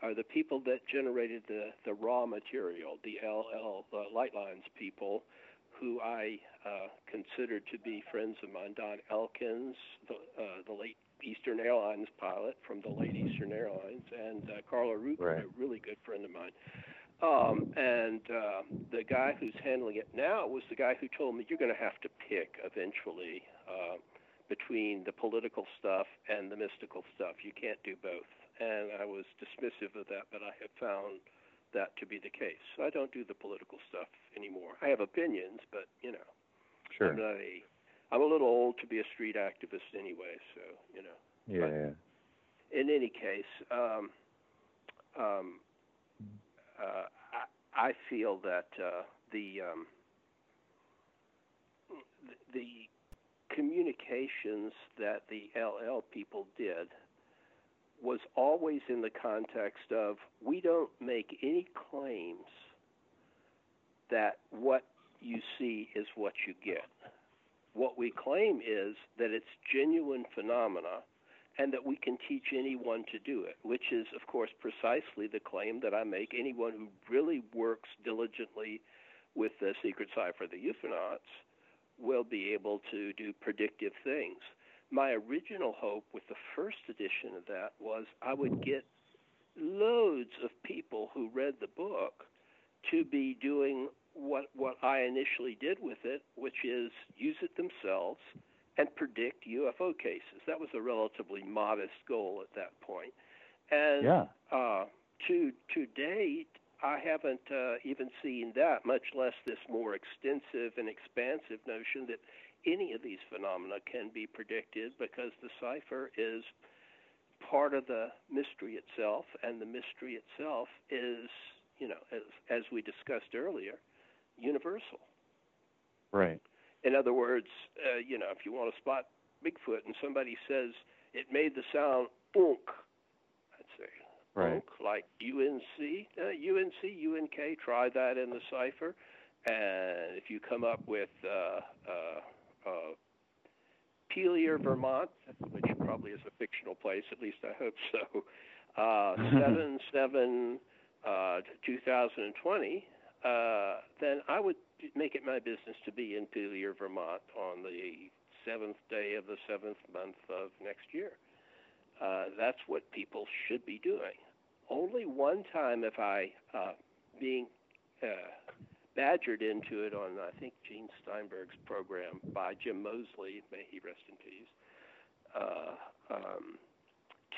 S3: are the people that generated the the raw material, the LL the light lines people, who I uh, consider to be friends of mine. Don Elkins, the, uh, the late Eastern Airlines pilot from the late Eastern Airlines, and uh, Carla Root,
S2: right.
S3: a really good friend of mine. Um, and uh, the guy who's handling it now was the guy who told me you're going to have to pick eventually uh, between the political stuff and the mystical stuff. You can't do both. And I was dismissive of that, but I have found that to be the case. So I don't do the political stuff anymore. I have opinions, but you know,
S2: sure.
S3: I'm not a I'm a little old to be a street activist anyway, so you know.
S2: Yeah.
S3: But in any case, um, um, uh, I, I feel that uh, the um, the communications that the LL people did was always in the context of we don't make any claims that what you see is what you get. What we claim is that it's genuine phenomena and that we can teach anyone to do it, which is, of course, precisely the claim that I make. Anyone who really works diligently with the secret cipher, the UFOnauts, will be able to do predictive things. My original hope with the first edition of that was I would get loads of people who read the book to be doing what what I initially did with it, which is use it themselves and predict UFO cases. That was a relatively modest goal at that point. And
S2: yeah.
S3: uh, to to date, I haven't uh, even seen that, much less this more extensive and expansive notion that any of these phenomena can be predicted because the cipher is part of the mystery itself, and the mystery itself is, you know, as as we discussed earlier, universal.
S2: Right.
S3: In other words, uh, you know, if you want to spot Bigfoot and somebody says it made the sound unk, I'd say
S2: right.
S3: unk like UNC, uh, UNC, UNK. Try that in the cipher, and if you come up with uh, uh, uh, Pelier, Vermont, which probably is a fictional place, at least I hope so, uh, 7 7 uh, 2020, uh, then I would make it my business to be in Pelier, Vermont on the seventh day of the seventh month of next year. Uh, that's what people should be doing. Only one time, if I uh, being uh, badgered into it on I think Gene Steinberg's program by Jim Moseley, may he rest in peace, uh, um,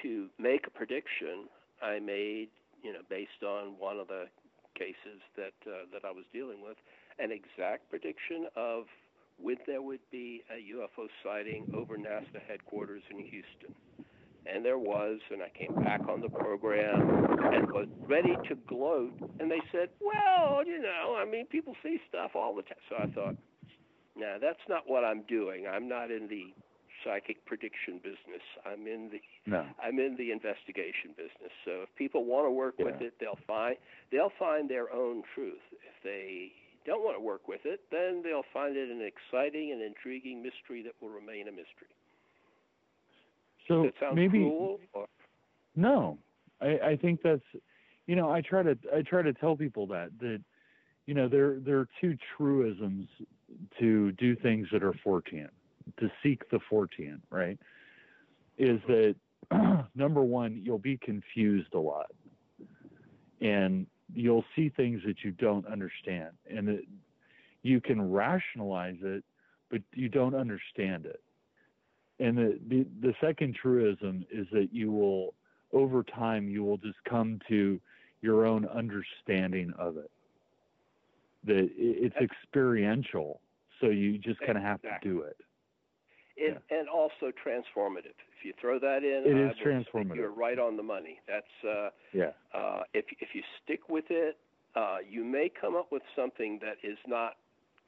S3: to make a prediction I made, you know, based on one of the cases that uh, that I was dealing with, an exact prediction of when there would be a UFO sighting over NASA headquarters in Houston. And there was, and I came back on the program and was ready to gloat. And they said, well, you know, I mean, people see stuff all the time. So I thought, nah, that's not what I'm doing. I'm not in the psychic prediction business. I'm in the
S2: no.
S3: I'm in the investigation business. So if people want to work
S2: yeah.
S3: with it, they'll find they'll find their own truth. If they don't want to work with it, then they'll find it an exciting and intriguing mystery that will remain a mystery.
S2: So maybe
S3: cruel,
S2: no, I, I think that's you know I try to I try to tell people that that you know there there are two truisms to do things that are Fortean to seek the Fortean right is that number one you'll be confused a lot. And you'll see things that you don't understand. And it, you can rationalize it but you don't understand it. And the, the, the second truism is that you will over time you will just come to your own understanding of it. That it's uh, experiential so you just kind of have to do it
S3: it, yeah. and also transformative. If you throw that in,
S2: it is transformative.
S3: You're right on the money. That's uh,
S2: yeah.
S3: Uh, if if you stick with it, uh, you may come up with something that is not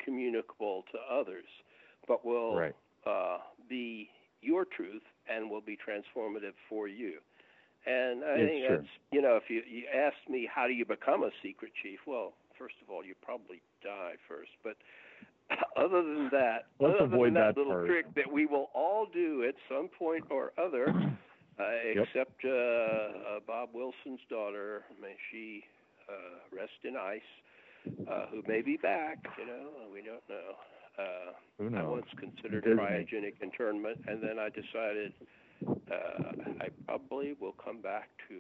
S3: communicable to others, but will
S2: right.
S3: uh, be your truth and will be transformative for you. And I
S2: it's
S3: think
S2: true.
S3: that's you know, if you you ask me how do you become a secret chief, well, first of all, you probably die first, but other than that,
S2: Let's
S3: other
S2: avoid
S3: than that,
S2: that
S3: little
S2: part.
S3: trick that we will all do at some point or other, uh, except uh, uh, Bob Wilson's daughter, may she uh, rest in ice, uh, who may be back. You know, we don't know. Uh,
S2: Who
S3: I once considered
S2: Disney.
S3: cryogenic internment, and then I decided uh, I probably will come back to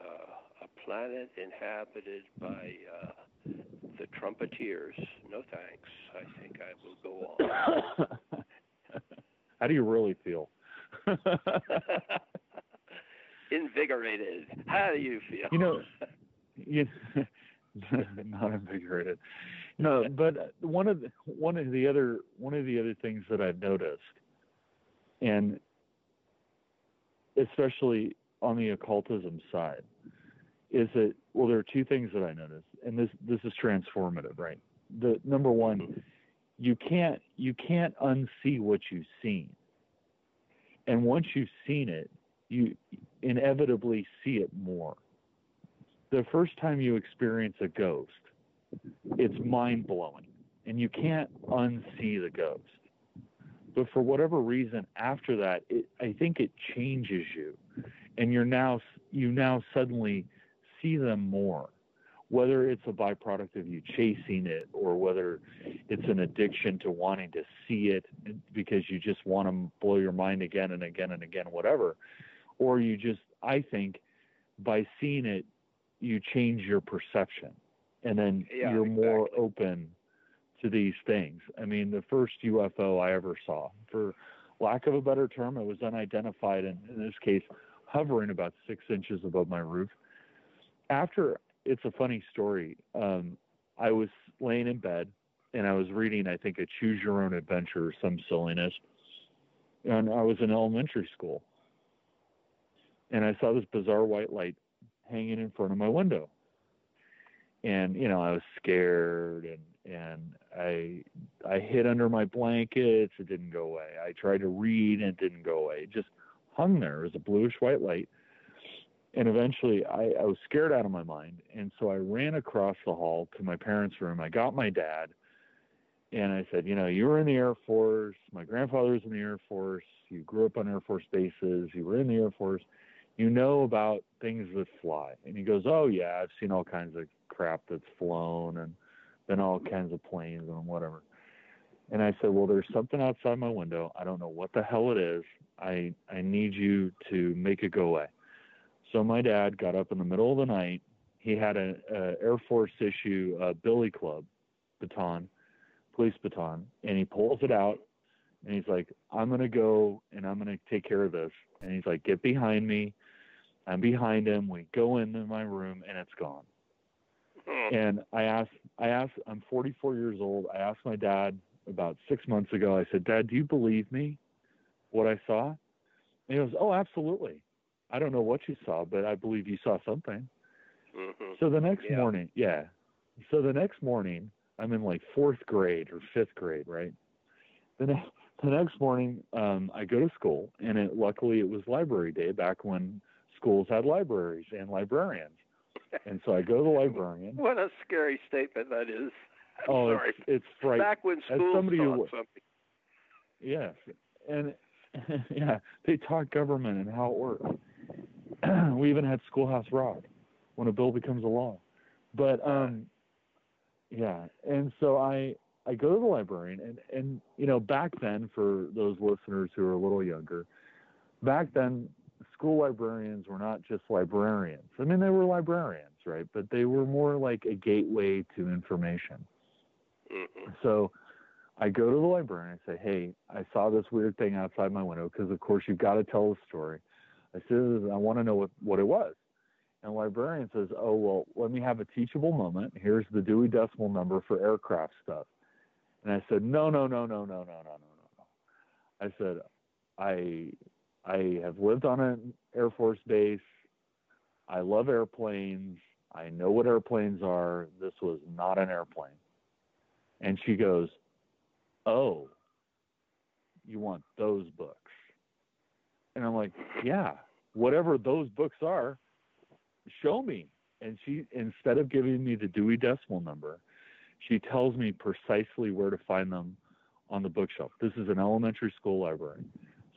S3: uh, a planet inhabited by uh, the trumpeteers. No thanks. I think I will go on.
S2: How do you really feel?
S3: Invigorated. How do you feel?
S2: You know, you, not invigorated. No, but one of the, one of the other one of the other things that I've noticed, and especially on the occultism side, is that well, there are two things that I noticed, and this this is transformative, right? The number one, mm-hmm. you can't you can't unsee what you've seen, and once you've seen it, you inevitably see it more. The first time you experience a ghost, it's mind blowing, and you can't unsee the ghost. But for whatever reason, after that, it, I think it changes you, and you're now you now suddenly see them more. Whether it's a byproduct of you chasing it, or whether it's an addiction to wanting to see it because you just want to blow your mind again and again and again, whatever, or you just, I think, by seeing it, you change your perception and then
S3: Yeah,
S2: you're more open to these things. I mean, the first UFO I ever saw, for lack of a better term, it was unidentified, and in this case, hovering about six inches above my roof. After, it's a funny story. Um, I was laying in bed and I was reading, I think, a Choose Your Own Adventure or some silliness, and I was in elementary school, and I saw this bizarre white light hanging in front of my window. And you know I was scared and and I I hid under my blankets. It didn't go away. I tried to read and it didn't go away. It just hung there. It was a bluish white light and eventually I, I was scared out of my mind. And so I ran across the hall to my parents' room. I got my dad and I said, you know, you were in the Air Force. My grandfather was in the Air Force. You grew up on Air Force bases. You were in the Air Force. You know about things that fly. And he goes, oh, yeah, I've seen all kinds of crap that's flown and been all kinds of planes and whatever. And I said, well, there's something outside my window. I don't know what the hell it is. I, I need you to make it go away. So my dad got up in the middle of the night. He had an Air Force issue a billy club baton, police baton, and he pulls it out and he's like, I'm going to go and I'm going to take care of this. And he's like, get behind me. I'm behind him. We go into my room and it's gone. Hmm. And I asked, I asked, I'm 44 years old. I asked my dad about six months ago. I said, Dad, do you believe me? What I saw? And he goes, Oh, absolutely. I don't know what you saw, but I believe you saw something. Mm-hmm. So the next yeah. morning, yeah. So the next morning, I'm in like fourth grade or fifth grade, right? The, ne- the next morning, um, I go to school, and it, luckily it was library day back when schools had libraries and librarians. And so I go to the librarian.
S3: What a scary statement that is. I'm
S2: oh,
S3: sorry.
S2: it's, it's frightening.
S3: Back when schools
S2: somebody
S3: taught
S2: who,
S3: something.
S2: Yes, and yeah, they taught government and how it works. we even had Schoolhouse Rock when a bill becomes a law. But um, yeah, and so I I go to the librarian and and you know back then for those listeners who are a little younger, back then school librarians were not just librarians. I mean they were librarians, right? But they were more like a gateway to information. Mm-hmm. So I go to the librarian and I say, "Hey, I saw this weird thing outside my window because of course you've got to tell the story." I said, I want to know what, what it was. And the librarian says, Oh, well, let me have a teachable moment. Here's the Dewey Decimal Number for aircraft stuff. And I said, No, no, no, no, no, no, no, no, no, no. I said, I I have lived on an Air Force base. I love airplanes. I know what airplanes are. This was not an airplane. And she goes, Oh, you want those books? And I'm like, Yeah whatever those books are, show me. And she, instead of giving me the Dewey Decimal Number, she tells me precisely where to find them on the bookshelf. This is an elementary school library.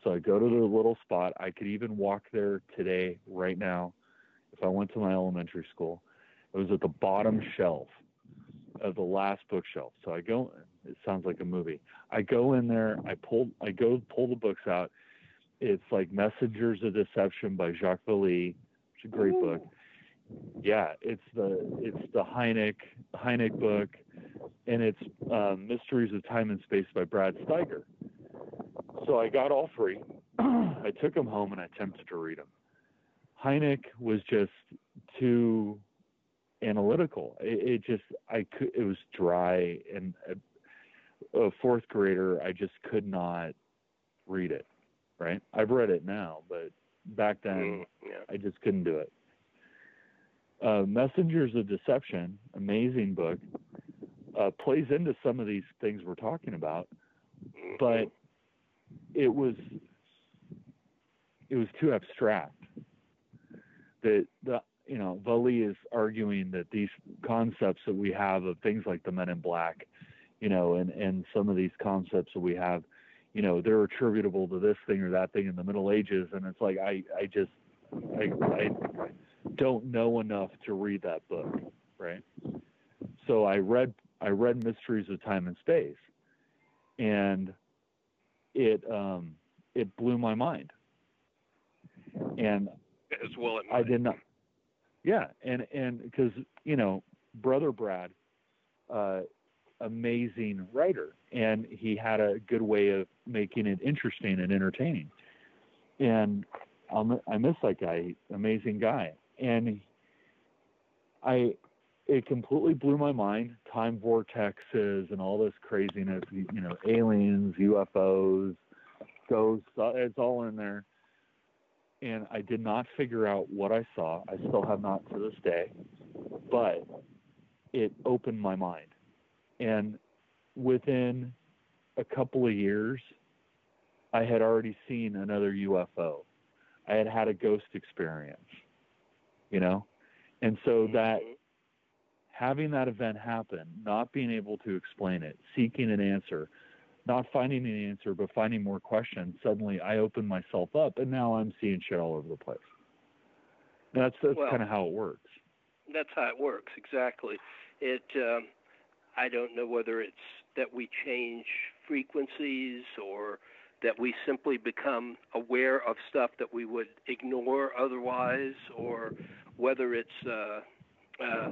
S2: So I go to the little spot. I could even walk there today, right now, if I went to my elementary school. It was at the bottom shelf of the last bookshelf. So I go, it sounds like a movie. I go in there, I pull, I go pull the books out, it's like Messengers of Deception by Jacques Vallée. It's a great Ooh. book. Yeah, it's the it's the Hynek Hynek book, and it's um, Mysteries of Time and Space by Brad Steiger. So I got all three. I took them home and I attempted to read them. Hynek was just too analytical. It, it just I could it was dry and a, a fourth grader I just could not read it right? I've read it now, but back then mm, yeah. I just couldn't do it. Uh, Messengers of Deception, amazing book, uh, plays into some of these things we're talking about, mm-hmm. but it was it was too abstract. That the you know Vallée is arguing that these concepts that we have of things like the Men in Black, you know, and and some of these concepts that we have you know they're attributable to this thing or that thing in the Middle Ages, and it's like I I just I, I don't know enough to read that book, right? So I read I read Mysteries of Time and Space, and it um, it blew my mind, and
S3: as well
S2: I did not. Yeah, and and because you know, brother Brad, uh, amazing writer, and he had a good way of making it interesting and entertaining. And I'll, I miss that guy, amazing guy. And I, it completely blew my mind. Time vortexes and all this craziness, you know, aliens, UFOs, ghosts, uh, it's all in there. And I did not figure out what I saw. I still have not to this day, but it opened my mind and within a couple of years, I had already seen another UFO. I had had a ghost experience. you know? And so
S3: mm-hmm.
S2: that having that event happen, not being able to explain it, seeking an answer, not finding an answer, but finding more questions, suddenly I opened myself up and now I'm seeing shit all over the place. And that's that's
S3: well,
S2: kind of how it works.
S3: That's how it works, exactly. It um, I don't know whether it's that we change frequencies or that we simply become aware of stuff that we would ignore otherwise, or whether it's uh, uh,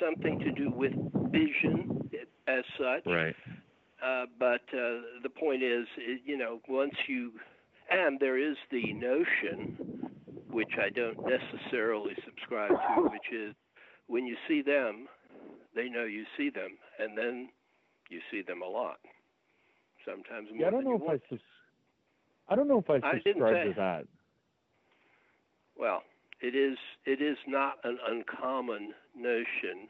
S3: something to do with vision as such.
S2: Right.
S3: Uh, but uh, the point is, you know, once you, and there is the notion, which I don't necessarily subscribe to, which is when you see them, they know you see them, and then you see them a lot. Sometimes more
S2: yeah, I don't know if
S3: want.
S2: I, sus- I don't know if I subscribe
S3: I
S2: to that.
S3: Well, it is it is not an uncommon notion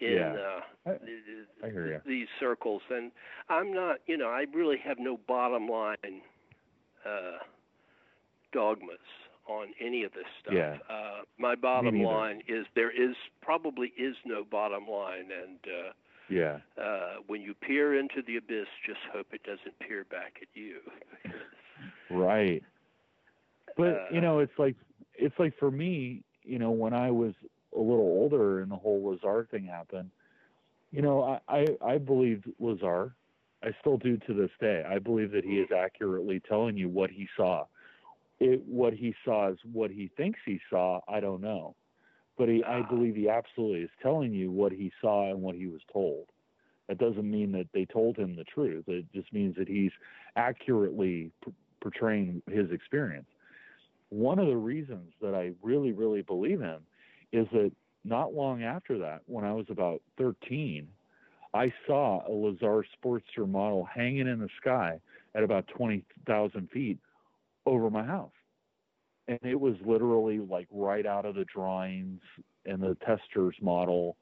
S3: in
S2: yeah.
S3: uh,
S2: I, I hear you.
S3: these circles, and I'm not. You know, I really have no bottom line uh, dogmas on any of this stuff.
S2: Yeah.
S3: Uh, my bottom line is there is probably is no bottom line, and uh,
S2: yeah.
S3: Uh, when you peer into the abyss, just hope it doesn't peer back at you.
S2: right. But
S3: uh,
S2: you know, it's like it's like for me, you know, when I was a little older and the whole Lazar thing happened, you know, I I, I believed Lazar. I still do to this day. I believe that he is accurately telling you what he saw. It, what he saw is what he thinks he saw. I don't know, but he, I believe he absolutely is telling you what he saw and what he was told. That doesn't mean that they told him the truth. It just means that he's accurately p- portraying his experience one of the reasons that I really, really believe him is that not long after that, when I was about 13, I saw a Lazar Sportster model hanging in the sky at about 20,000 feet over my house. And it was literally like right out of the drawings and the Testor's model.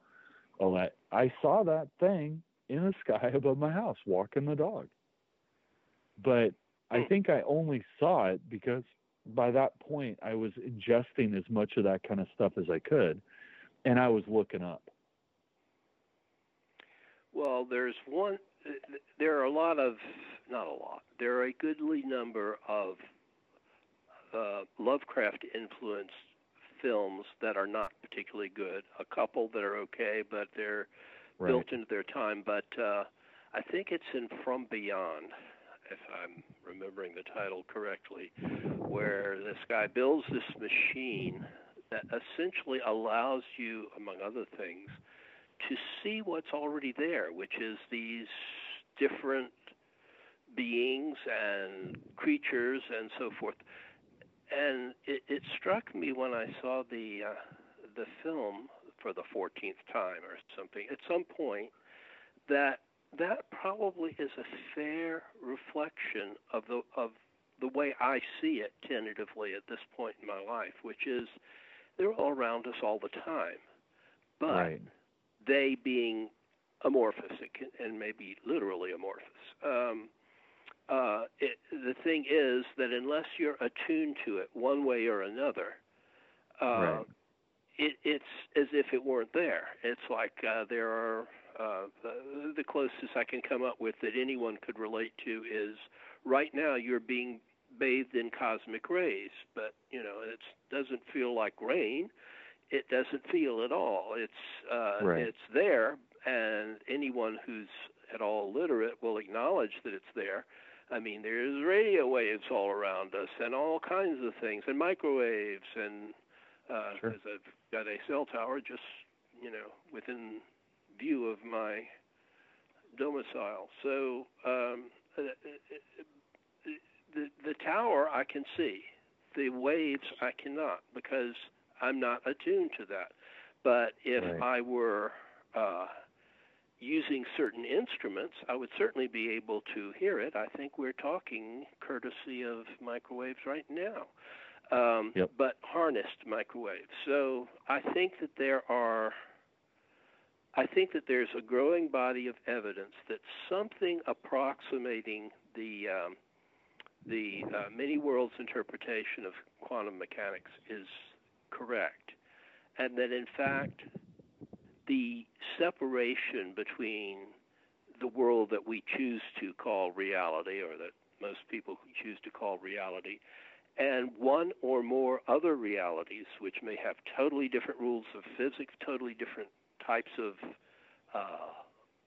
S2: All that. I saw that thing in the sky above my house walking the dog. But I hmm. think I only saw it because by that point, I was ingesting as much of that kind of stuff as I could, and I was looking up.
S3: Well, there's one. There are a lot of, not a lot. There are a goodly number of uh, Lovecraft influenced films that are not particularly good. A couple that are okay, but they're
S2: right.
S3: built into their time. But uh, I think it's in From Beyond if I'm remembering the title correctly, where this guy builds this machine that essentially allows you, among other things, to see what's already there, which is these different beings and creatures and so forth. And it, it struck me when I saw the uh, the film for the 14th time or something at some point that that probably is a fair reflection of the of the way I see it tentatively at this point in my life, which is they're all around us all the time, but
S2: right.
S3: they being amorphous and maybe literally amorphous. Um, uh, it, the thing is that unless you're attuned to it one way or another, uh,
S2: right.
S3: it, it's as if it weren't there. It's like uh, there are uh, the, the closest I can come up with that anyone could relate to is right now you're being bathed in cosmic rays, but you know it doesn't feel like rain. It doesn't feel at all. It's uh,
S2: right.
S3: it's there, and anyone who's at all literate will acknowledge that it's there. I mean, there's radio waves all around us, and all kinds of things, and microwaves, and uh,
S2: sure.
S3: I've got a cell tower just you know within view of my domicile. So um, uh, the the tower I can see, the waves I cannot because I'm not attuned to that. But if
S2: right.
S3: I were uh, using certain instruments, I would certainly be able to hear it. I think we're talking courtesy of microwaves right now, um,
S2: yep.
S3: but harnessed microwaves. So I think that there are I think that there's a growing body of evidence that something approximating the um, the uh, many worlds interpretation of quantum mechanics is correct. and that in fact the separation between the world that we choose to call reality, or that most people choose to call reality, and one or more other realities, which may have totally different rules of physics, totally different types of uh,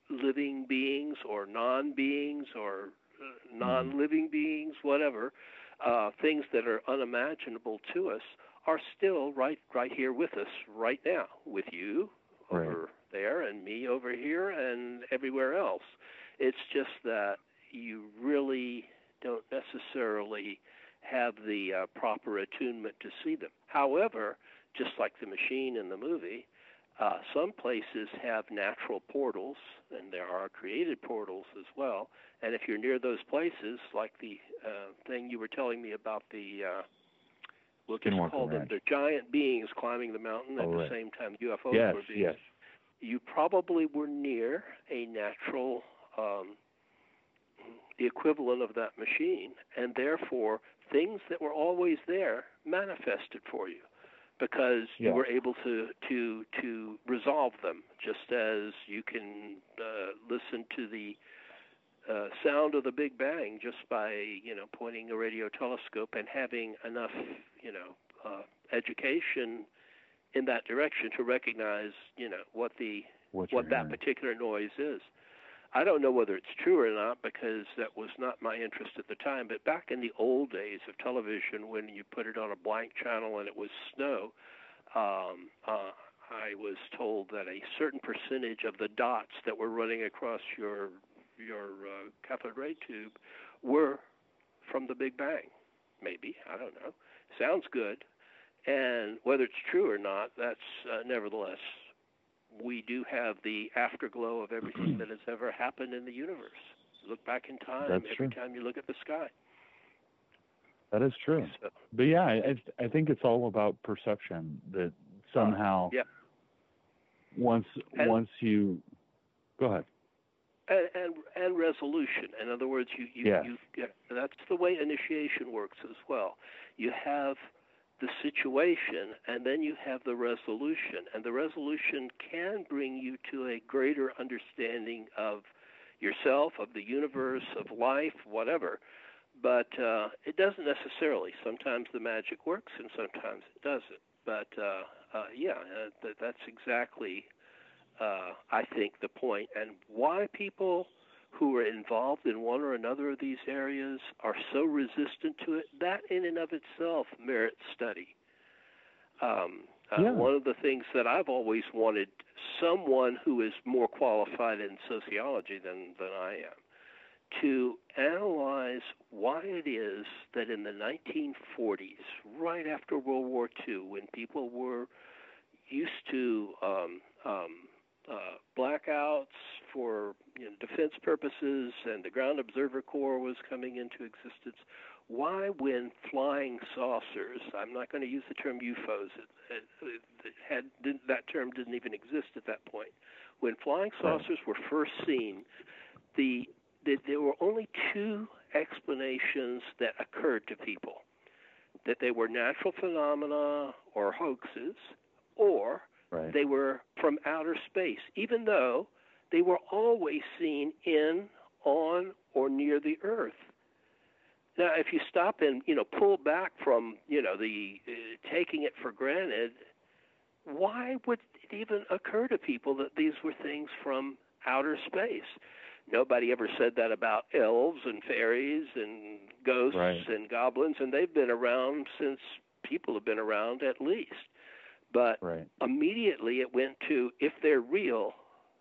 S3: living beings or non beings or uh, non living beings, whatever, uh, things that are unimaginable to us, are still right, right here with us right now, with you
S2: right.
S3: over there and me over here and everywhere else. It's just that you really don't necessarily have the uh, proper attunement to see them. However, just like the machine in the movie, uh, some places have natural portals, and there are created portals as well. And if you're near those places, like the uh, thing you were telling me about the, uh, we'll just call them the giant beings climbing the mountain at
S2: oh,
S3: the
S2: right.
S3: same time UFOs
S2: yes,
S3: were being.
S2: Yes.
S3: You probably were near a natural, um, the equivalent of that machine, and therefore things that were always there manifested for you because
S2: yeah.
S3: you were able to to to resolve them just as you can uh, listen to the uh, sound of the Big Bang just by you know pointing a radio telescope and having enough you know uh, education in that direction to recognize you know what the
S2: what,
S3: what that
S2: hearing.
S3: particular noise is. I don't know whether it's true or not because that was not my interest at the time. But back in the old days of television, when you put it on a blank channel and it was snow, um, uh, I was told that a certain percentage of the dots that were running across your your uh, cathode ray tube were from the Big Bang. Maybe I don't know. Sounds good, and whether it's true or not, that's uh, nevertheless we do have the afterglow of everything that has ever happened in the universe. Look back in time
S2: That's
S3: every
S2: true.
S3: time you look at the sky.
S2: That is true.
S3: So,
S2: But yeah, I, I think it's all about perception that somehow
S3: yeah.
S2: once
S3: And-
S2: once you go ahead.
S3: And, and and resolution. In other words, you you,
S2: Yes.
S3: you get, that's the way initiation works as well. You have the situation, and then you have the resolution, and the resolution can bring you to a greater understanding of yourself, of the universe, of life, whatever. But uh, it doesn't necessarily. Sometimes the magic works, and sometimes it doesn't. But uh, uh, yeah, uh, th- that's exactly uh, I think, the point, and why people who are involved in one or another of these areas are so resistant to it, that in and of itself merits study. Um, uh,
S2: Yeah.
S3: One of the things that I've always wanted someone who is more qualified in sociology than, than I am to analyze why it is that in the 1940s, right after World War II, when people were used to um, um, uh, blackouts for you know, defense purposes, and the Ground Observer Corps was coming into existence. Why, when flying saucers, I'm not going to use the term UFOs, it, it, it had didn't, that term didn't even exist at that point. When flying saucers were first seen, the, the there were only two explanations that occurred to people: that they were natural phenomena or hoaxes, or
S2: Right.
S3: they were from outer space, even though they were always seen in, on, or near the Earth. Now, if you stop and you know pull back from you know the uh, taking it for granted, why would it even occur to people that these were things from outer space? Nobody ever said that about elves and fairies and ghosts
S2: Right.
S3: and goblins, and they've been around since people have been around at least. But
S2: Right.
S3: immediately it went to if they're real,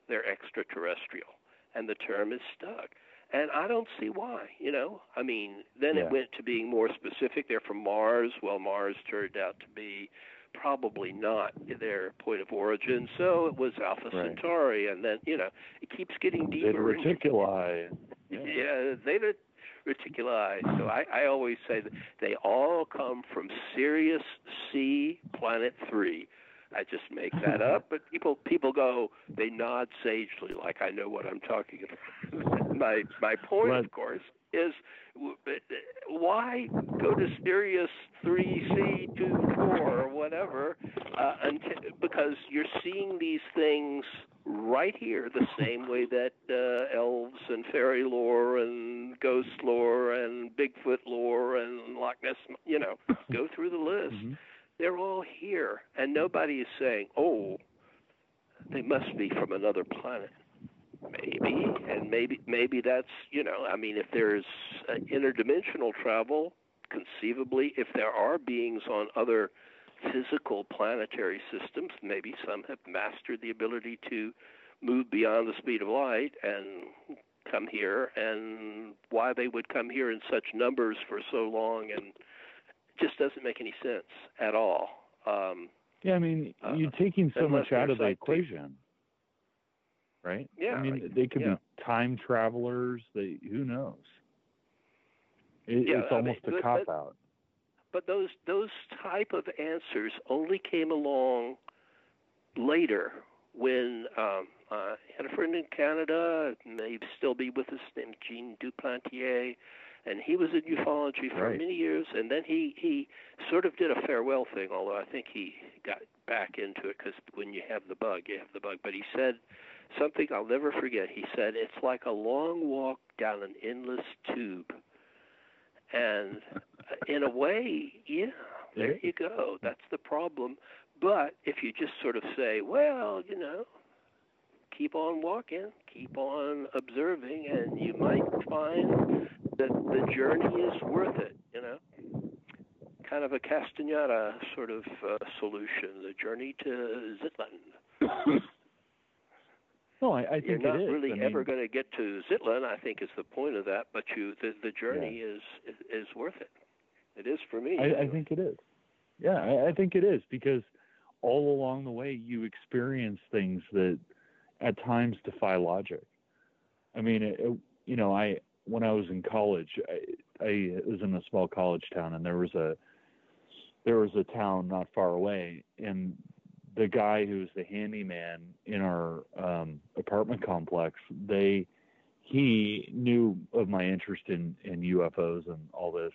S3: they're extraterrestrial, and the term is stuck. And I don't see why. You know, I mean, then
S2: Yeah.
S3: it went to being more specific. They're from Mars. Well, Mars turned out to be probably not their point of origin, so it was Alpha
S2: Right.
S3: Centauri, and then you know it keeps getting deeper. and-
S2: reticuli.
S3: yeah, Zeta Reticuli. So I, I always say that they all come from Sirius C Planet 3. I just make that up, but people people go, they nod sagely, like I know what I'm talking about. my my point, of course, is why go to Sirius 3C 24 or whatever, uh, until, because you're seeing these things right here the same way that uh, elves and fairy lore and ghost lore and Bigfoot lore and Loch Ness, you know, go through the list. Mm-hmm. They're all here, and nobody is saying, "Oh, they must be from another planet." Maybe, and maybe maybe that's you know, I mean, if there's uh, interdimensional travel, conceivably, if there are beings on other physical planetary systems. Maybe some have mastered the ability to move beyond the speed of light and come here, and why they would come here in such numbers for so long, and just doesn't make any sense at all. Um,
S2: yeah, I mean, uh, you're taking so much out of the equation, right?
S3: Yeah,
S2: I mean, they could
S3: yeah.
S2: be time travelers. They who knows? It,
S3: yeah,
S2: it's almost
S3: I mean,
S2: a cop out
S3: but those those type of answers only came along later when um, I had a friend in Canada, may still be with us, named Gene Duplantier, and he was in ufology for
S2: right.
S3: many years, and then he he sort of did a farewell thing, although I think he got back into it because when you have the bug, you have the bug. But he said something I'll never forget. He said it's like a long walk down an endless tube, and in a way, yeah, there you go. That's the problem. But if you just sort of say, well, you know, keep on walking, keep on observing, and you might find that the journey is worth it, you know. Kind of a Castaneda sort of uh, solution, the journey to Ixtlan.
S2: No, I, I think
S3: You're not
S2: it is.
S3: really
S2: I
S3: ever going to get to Ixtlan. I think is the point of that. But you, the, the journey
S2: Yeah.
S3: is, is worth it. It is for me.
S2: I, I think it is. Yeah, I, I think it is because all along the way you experience things that at times defy logic. I mean, it, it- you know, I when I was in college, I, I was in a small college town, and there was a there was a town not far away, and the guy who was the handyman in our um, apartment complex, they he knew of my interest in in UFOs and all this,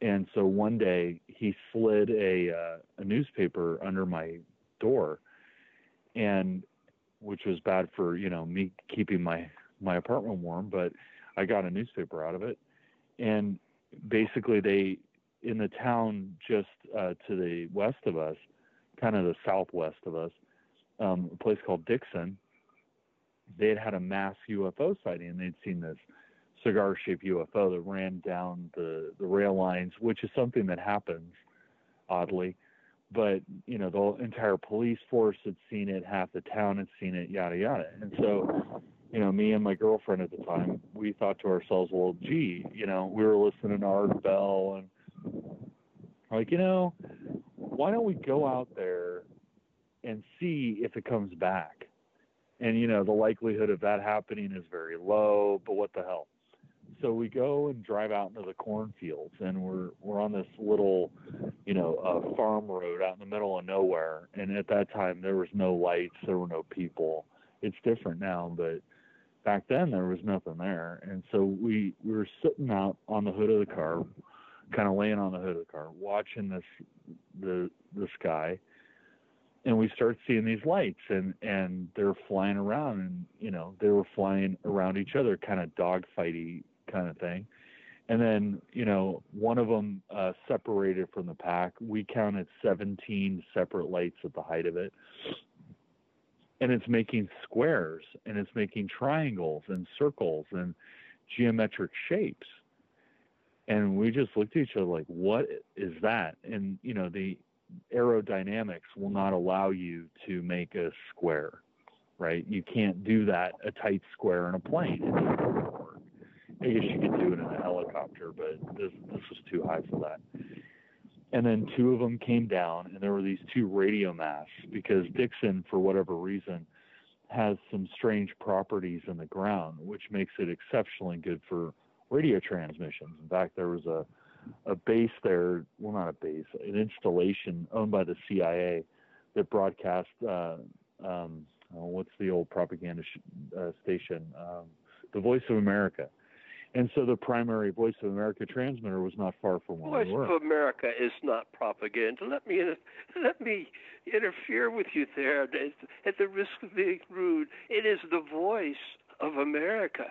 S2: and so one day he slid a uh, a newspaper under my door, and which was bad for you know me keeping my my apartment warm, but I got a newspaper out of it, and basically they in the town just uh, to the west of us, kind of the southwest of us, um, a place called Dixon. They had had a mass UFO sighting, and they'd seen this cigar-shaped UFO that ran down the the rail lines, which is something that happens, oddly. But you know, the entire police force had seen it, half the town had seen it, yada yada. And so, you know, me and my girlfriend at the time, we thought to ourselves, well, gee, you know, we were listening to Art Bell and like, you know, why don't we go out there and see if it comes back? And you know, the likelihood of that happening is very low, but what the hell? So we go and drive out into the cornfields, and we're we're on this little, you know, uh, farm road out in the middle of nowhere. And at that time, there was no lights, there were no people. It's different now, but back then there was nothing there. And so we we were sitting out on the hood of the car, kind of laying on the hood of the car, watching this the the sky, and we start seeing these lights, and and they're flying around, and you know they were flying around each other, kind of dogfighty kind of thing. And then, you know, one of them uh, separated from the pack. We counted 17 separate lights at the height of it. And it's making squares and it's making triangles and circles and geometric shapes. And we just looked at each other like, what is that? And, you know, the aerodynamics will not allow you to make a square, right? You can't do that, a tight square in a plane. I guess you could do it in a helicopter, but this this was too high for that. And then two of them came down, and there were these two radio masts because Dixon, for whatever reason, has some strange properties in the ground, which makes it exceptionally good for radio transmissions. In fact, there was a a base there, well, not a base, an installation owned by the CIA that broadcast. Uh, um, oh, what's the old propaganda sh- uh, station? Um, the Voice of America. And so the primary Voice of America transmitter was not far from where
S3: Voice
S2: we were.
S3: of America is not propaganda. Let me let me interfere with you there at the risk of being rude. It is the voice of America.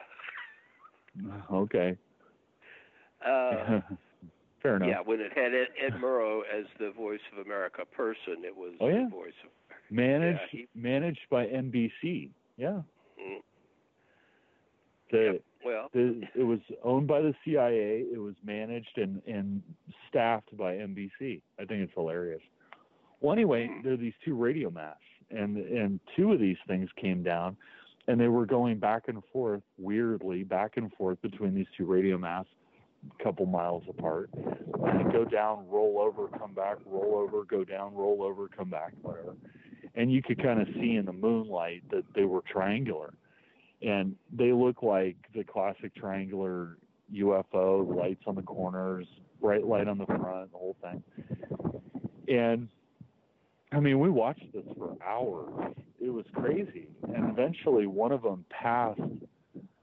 S2: Okay.
S3: Uh,
S2: Fair enough.
S3: Yeah, when it had Ed, Ed Murrow as the Voice of America person, it was
S2: Oh, yeah.
S3: the Voice of
S2: managed
S3: Yeah, he-
S2: managed by NBC. Yeah.
S3: Mm.
S2: The,
S3: Yep. Well,
S2: the it was owned by the CIA. It was managed and and staffed by NBC. I think it's hilarious. Well, anyway,
S3: Hmm.
S2: there are these two radio masts, and and two of these things came down, and they were going back and forth weirdly, back and forth between these two radio masts, a couple miles apart. And go down, roll over, come back, roll over, go down, roll over, come back, whatever. And you could kind of see in the moonlight that they were triangular and they look like the classic triangular UFO, lights on the corners, bright light on the front, the whole thing. And I mean, we watched this for hours. It was crazy. And eventually, one of them passed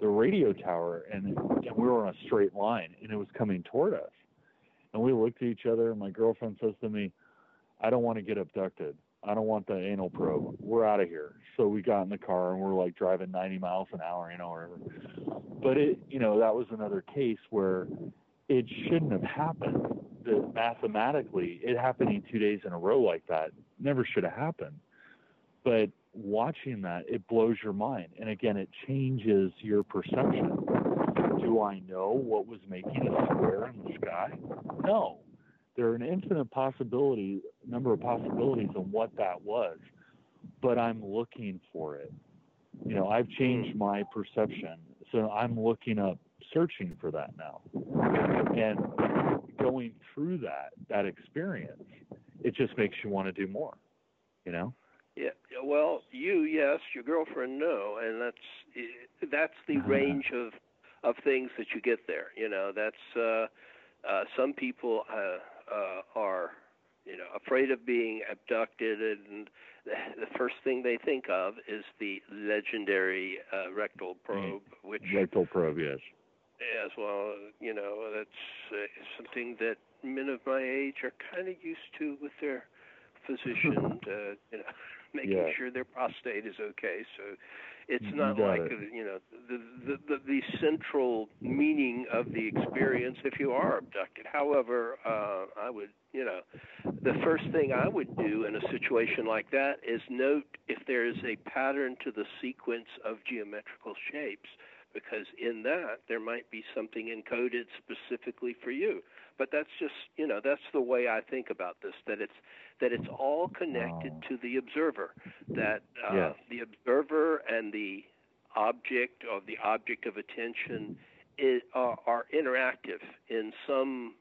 S2: the radio tower, and, and we were on a straight line, and it was coming toward us. And we looked at each other, and my girlfriend says to me, I don't want to get abducted. I don't want the anal probe. We're out of here. So we got in the car and we're like driving 90 miles an hour, you know, whatever. But it, you know, that was another case where it shouldn't have happened. That mathematically, it happening two days in a row like that never should have happened. But watching that, it blows your mind. And again, it changes your perception. Do I know what was making a square in the sky? No there are an infinite possibility number of possibilities on what that was but i'm looking for it you know i've changed hmm. my perception so i'm looking up searching for that now and going through that that experience it just makes you want to do more you know
S3: yeah. Well, you yes, your girlfriend no, and that's that's the range of of things that you get there. You know, that's uh, uh, some people uh, uh, are you know afraid of being abducted, and the, the first thing they think of is the legendary uh, rectal probe, which
S2: rectal probe, yes.
S3: As well, you know, that's uh, something that men of my age are kind of used to with their physician, uh, you know, making
S2: Yeah.
S3: sure their prostate is okay. So it's not like
S2: it.
S3: you know the, the the the central meaning of the experience if you are abducted. However, uh, I would you know the first thing I would do in a situation like that is note if there is a pattern to the sequence of geometrical shapes because in that there might be something encoded specifically for you. But that's just you know that's the way I think about this that it's that it's all connected to the observer that uh,
S2: Yes.
S3: the observer and the object or the object of attention is, are, are interactive in some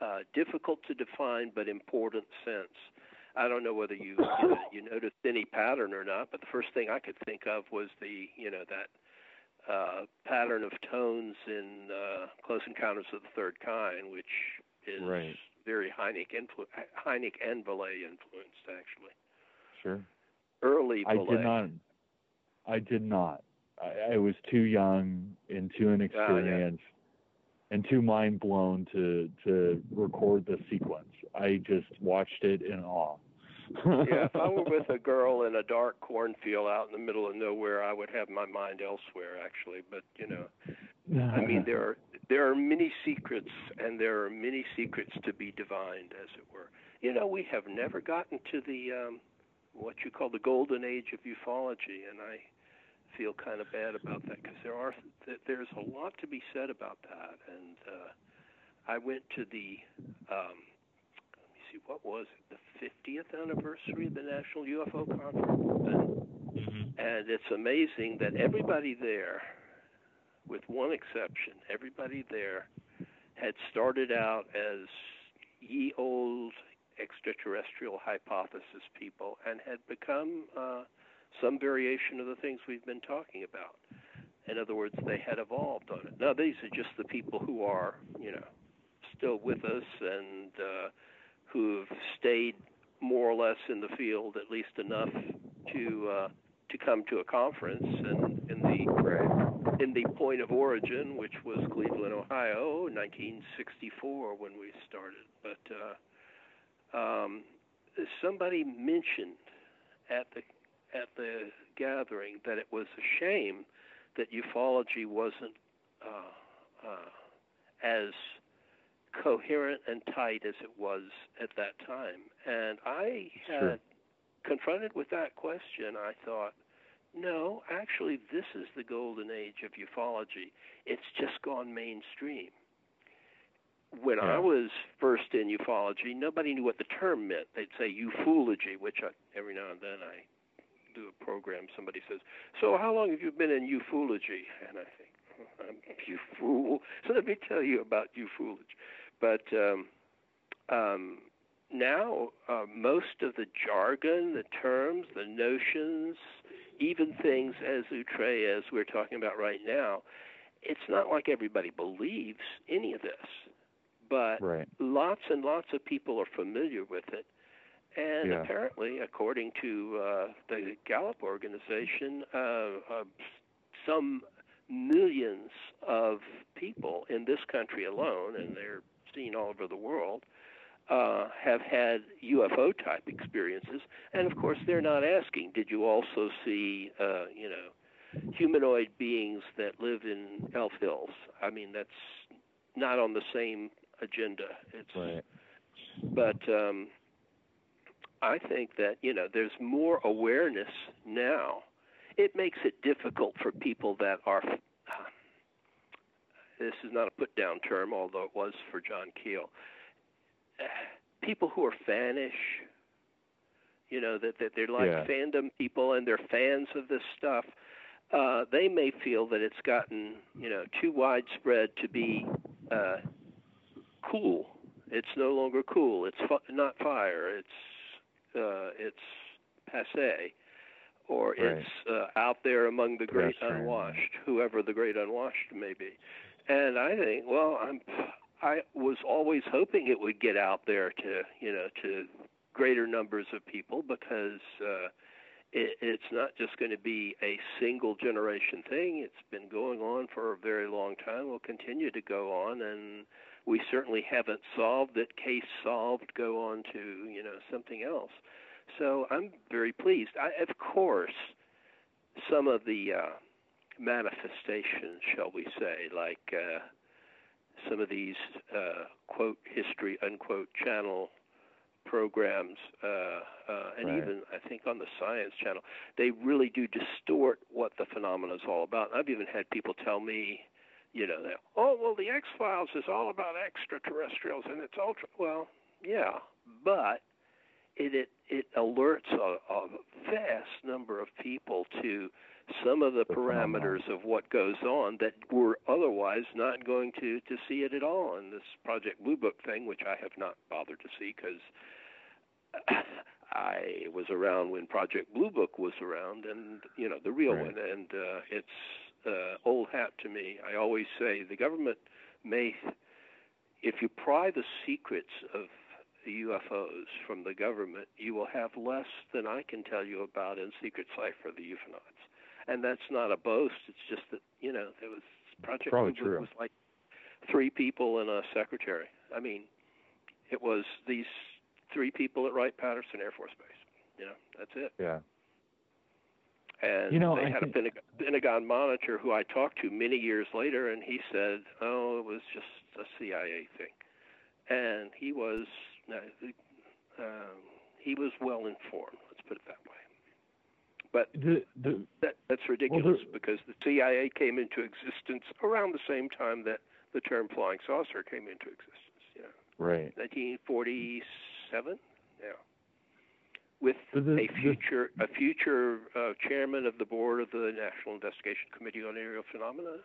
S3: uh, difficult to define but important sense. I don't know whether you you, know, you noticed any pattern or not, but the first thing I could think of was the you know that uh, pattern of tones in uh, Close Encounters of the Third Kind, which is
S2: Right.
S3: very Hynek, influ- Hynek and Vallée influenced, actually.
S2: Sure.
S3: Early
S2: I did not. I did not. I, I was too young and too inexperienced and too mind blown to to record the sequence. I just watched it in awe.
S3: Yeah, if I were with a girl in a dark cornfield out in the middle of nowhere, I would have my mind elsewhere, actually. But you know, I mean, there are there are many secrets, and there are many secrets to be divined, as it were. You know, we have never gotten to the um, what you call the golden age of ufology, and I feel kind of bad about that because there are th- there's a lot to be said about that. And uh, I went to the um, see, what was it? The 50th anniversary of the National UFO Conference, and
S2: Mhm.
S3: and it's amazing that everybody there, with one exception, everybody there had started out as ye old extraterrestrial hypothesis people and had become uh, some variation of the things we've been talking about. In other words, they had evolved on it. Now, these are just the people who are, you know, still with us and uh, who've stayed more or less in the field, at least enough to uh, to come to a conference. And in the in the point of origin, which was Cleveland, Ohio, 1964 when we started. But uh, um, somebody mentioned at the at the gathering that it was a shame that ufology wasn't uh, uh, as coherent and tight as it was at that time. And I had
S2: sure.
S3: confronted with that question. I thought, no, actually, this is the golden age of ufology. It's just gone mainstream. When
S2: yeah.
S3: I was first in ufology, nobody knew what the term meant. They'd say ufology, which I, every now and then I do a program. Somebody says, "So how long have you been in ufology?" And I think, I'm you fool. So let me tell you about ufology. But um, um, now, uh, most of the jargon, the terms, the notions, even things as outre as we're talking about right now, it's not like everybody believes any of this. But
S2: right.
S3: lots and lots of people are familiar with it. And
S2: yeah.
S3: apparently, according to uh, the Gallup organization, uh, uh, some millions of people in this country alone, and they're seen all over the world, uh, have had UFO type experiences. And of course, they're not asking, did you also see, uh, you know, humanoid beings that live in Elf Hills? I mean, that's not on the same agenda. It's,
S2: right.
S3: But um, I think that, you know, there's more awareness now. It makes it difficult for people that are this is not a put down term, although it was for John Keel. People who are fanish, you know, that, that they're like
S2: yeah.
S3: fandom people and they're fans of this stuff, uh, they may feel that it's gotten, you know, too widespread to be uh, cool. It's no longer cool. It's fu- not fire. It's uh, it's passe, or
S2: right.
S3: it's uh, out there among the great unwashed, whoever the great unwashed may be. And I think, well, I'm, I was always hoping it would get out there to, you know, to greater numbers of people because uh, it, it's not just going to be a single generation thing. It's been going on for a very long time. Will continue to go on, and we certainly haven't solved it. Case solved. Go on to, you know, something else. So I'm very pleased. I, of course, some of the uh, manifestations, shall we say, like uh, some of these uh, quote history unquote channel programs, uh, uh, and
S2: right.
S3: even I think on the Science Channel, they really do distort what the phenomena is all about. I've even had people tell me, you know, that oh well, the X Files is all about extraterrestrials and it's ultra. Well, yeah, but it it, it alerts a, a vast number of people to some of the, parameters of what goes on that were otherwise not going to to see it at all. And this Project Blue Book thing, which I have not bothered to see because I was around when Project Blue Book was around, and you know the real
S2: right.
S3: one, and uh, it's uh, old hat to me. I always say the government may, if you pry the secrets of the UFOs from the government, you will have less than I can tell you about in Secret Cipher, the UFOnauts. And that's not a boast. It's just that you know there was Project
S2: Probably true.
S3: was like three people and a secretary. I mean, it was these three people at Wright Patterson Air Force Base. You know, that's it.
S2: Yeah.
S3: And
S2: You know,
S3: they
S2: I
S3: had
S2: think-
S3: a Pentagon, Pentagon monitor who I talked to many years later, and he said, "Oh, it was just a CIA thing," and he was um, he was well informed. Let's put it that way. But
S2: The the
S3: that that's ridiculous
S2: there-
S3: because the CIA came into existence around the same time that the term flying saucer came into existence. You know,
S2: right.
S3: 1947. Yeah. With
S2: the-
S3: a future a future uh, chairman of the board of the National Investigation Committee on Aerial Phenomena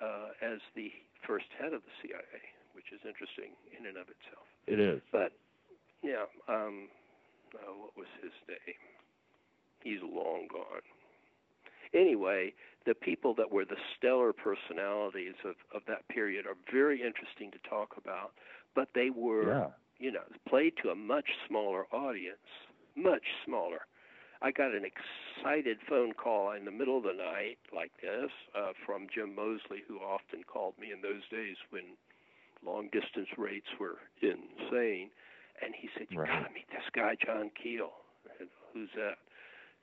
S3: uh, as the first head of the CIA, which is interesting in and of itself.
S2: It is.
S3: But yeah, um, uh, what was his name? He's long gone. Anyway, the people that were the stellar personalities of, of that period are very interesting to talk about, but they were
S2: Yeah.
S3: you know, played to a much smaller audience, much smaller. I got an excited phone call in the middle of the night like this uh, from Jim Moseley, who often called me in those days when long distance rates were insane. And he said, You
S2: right.
S3: gotta meet this guy, John Keel. Said, Who's that?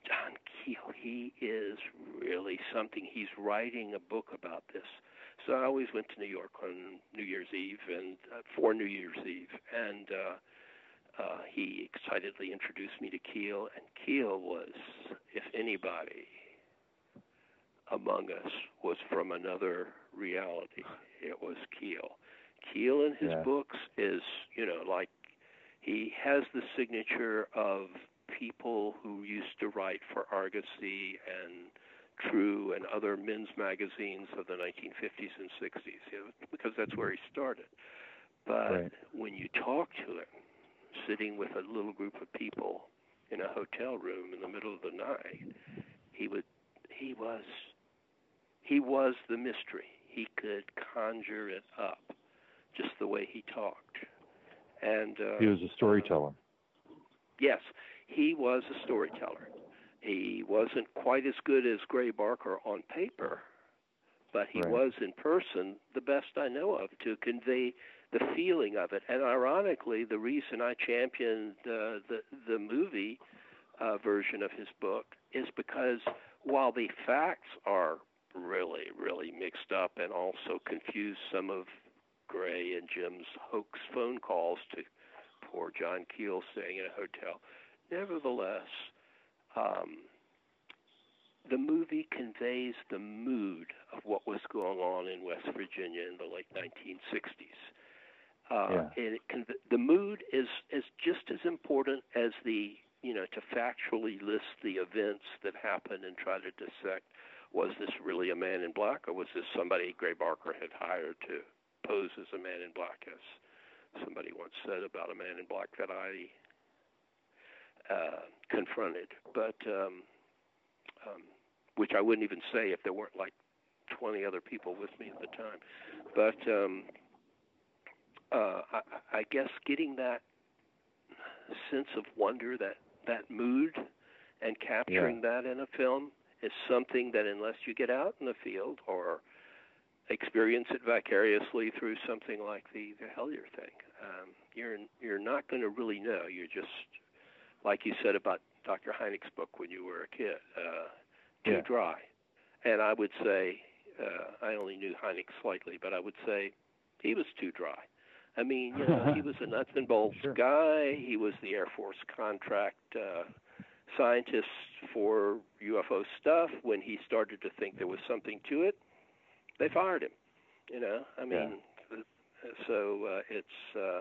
S3: John Keel. He is really something. He's writing a book about this. So I always went to New York on New Year's Eve and uh, for New Year's Eve, and uh, uh, he excitedly introduced me to Keel, and Keel was, if anybody among us was from another reality, it was Keel. Keel in his
S2: yeah.
S3: books is, you know, like he has the signature of people who used to write for Argosy and True and other men's magazines of the 1950s and 60s, you know, because that's where he started. But
S2: right.
S3: when you talk to him, sitting with a little group of people in a hotel room in the middle of the night, he would he was he was the mystery. He could conjure it up just the way he talked. And uh,
S2: he was a storyteller.
S3: Uh, yes, he was a storyteller. He wasn't quite as good as Gray Barker on paper, but he
S2: right.
S3: was in person the best I know of to convey the feeling of it. And ironically, the reason I championed uh, the the movie uh, version of his book is because while the facts are really really mixed up and also confuse some of Gray and Jim's hoax phone calls to poor John Keel staying in a hotel, nevertheless. Um, the movie conveys the mood of what was going on in West Virginia in the late 1960s. Uh,
S2: yeah.
S3: and it con- the mood is is just as important as the you know to factually list the events that happened and try to dissect was this really a man in black or was this somebody Gray Barker had hired to pose as a man in black as somebody once said about a man in black that I uh, confronted, but um, um, which I wouldn't even say if there weren't like 20 other people with me at the time. But um, uh, I, I guess getting that sense of wonder, that that mood, and capturing
S2: yeah.
S3: that in a film is something that unless you get out in the field or experience it vicariously through something like the the Hellier thing, um, you're you're not going to really know. You're just like you said about Dr. Hynek's book when you were a kid, uh, too
S2: yeah.
S3: dry. And I would say, uh, I only knew Hynek slightly, but I would say he was too dry. I mean, you know, he was a nuts and bolts
S2: sure.
S3: guy. He was the Air Force contract uh, scientist for UFO stuff. When he started to think there was something to it, they fired him. You know, I mean,
S2: yeah.
S3: so uh, it's uh,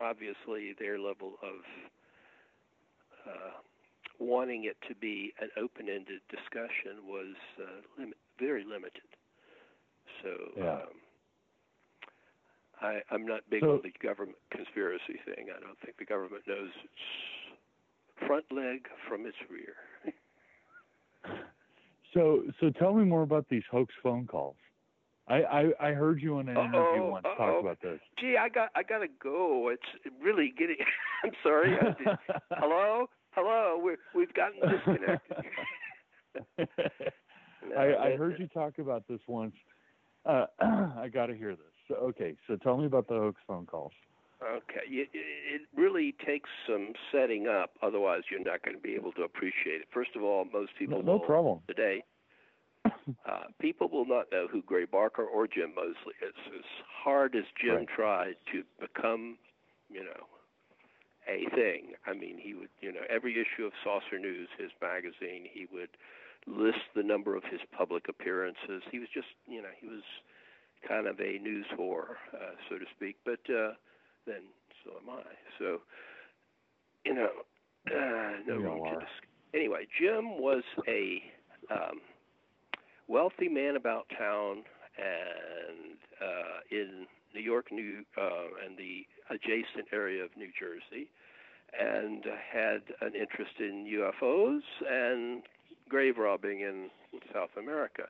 S3: obviously their level of uh, wanting it to be an open-ended discussion was uh, lim- very limited. So
S2: yeah.
S3: um, I, I'm not big
S2: so,
S3: on the government conspiracy thing. I don't think the government knows its front leg from its rear.
S2: so, so tell me more about these hoax phone calls. I, I, I heard you in an
S3: Uh-oh,
S2: interview once
S3: uh-oh.
S2: talk about this.
S3: Gee, I got I gotta go. It's really getting. I'm sorry. Did, hello, hello. We we've gotten disconnected. No,
S2: I, I heard you talk about this once. Uh, I got to hear this. So, okay, so tell me about the hoax phone calls.
S3: Okay, it, it really takes some setting up. Otherwise, you're not going to be able to appreciate it. First of all, most people
S2: No, no problem.
S3: today. Uh, people will not know who Gray Barker or Jim Moseley is. As hard as Jim
S2: Right.
S3: tried to become, you know, a thing. I mean, he would, you know, every issue of Saucer News, his magazine, he would list the number of his public appearances. He was just, you know, he was kind of a news whore, uh, so to speak. But uh, then, so am I. So, you know, uh, no
S2: all
S3: room to
S2: are.
S3: dis- Anyway, Jim was a um, wealthy man about town, and uh, in New York, New uh, and the adjacent area of New Jersey, and had an interest in UFOs and grave robbing in South America.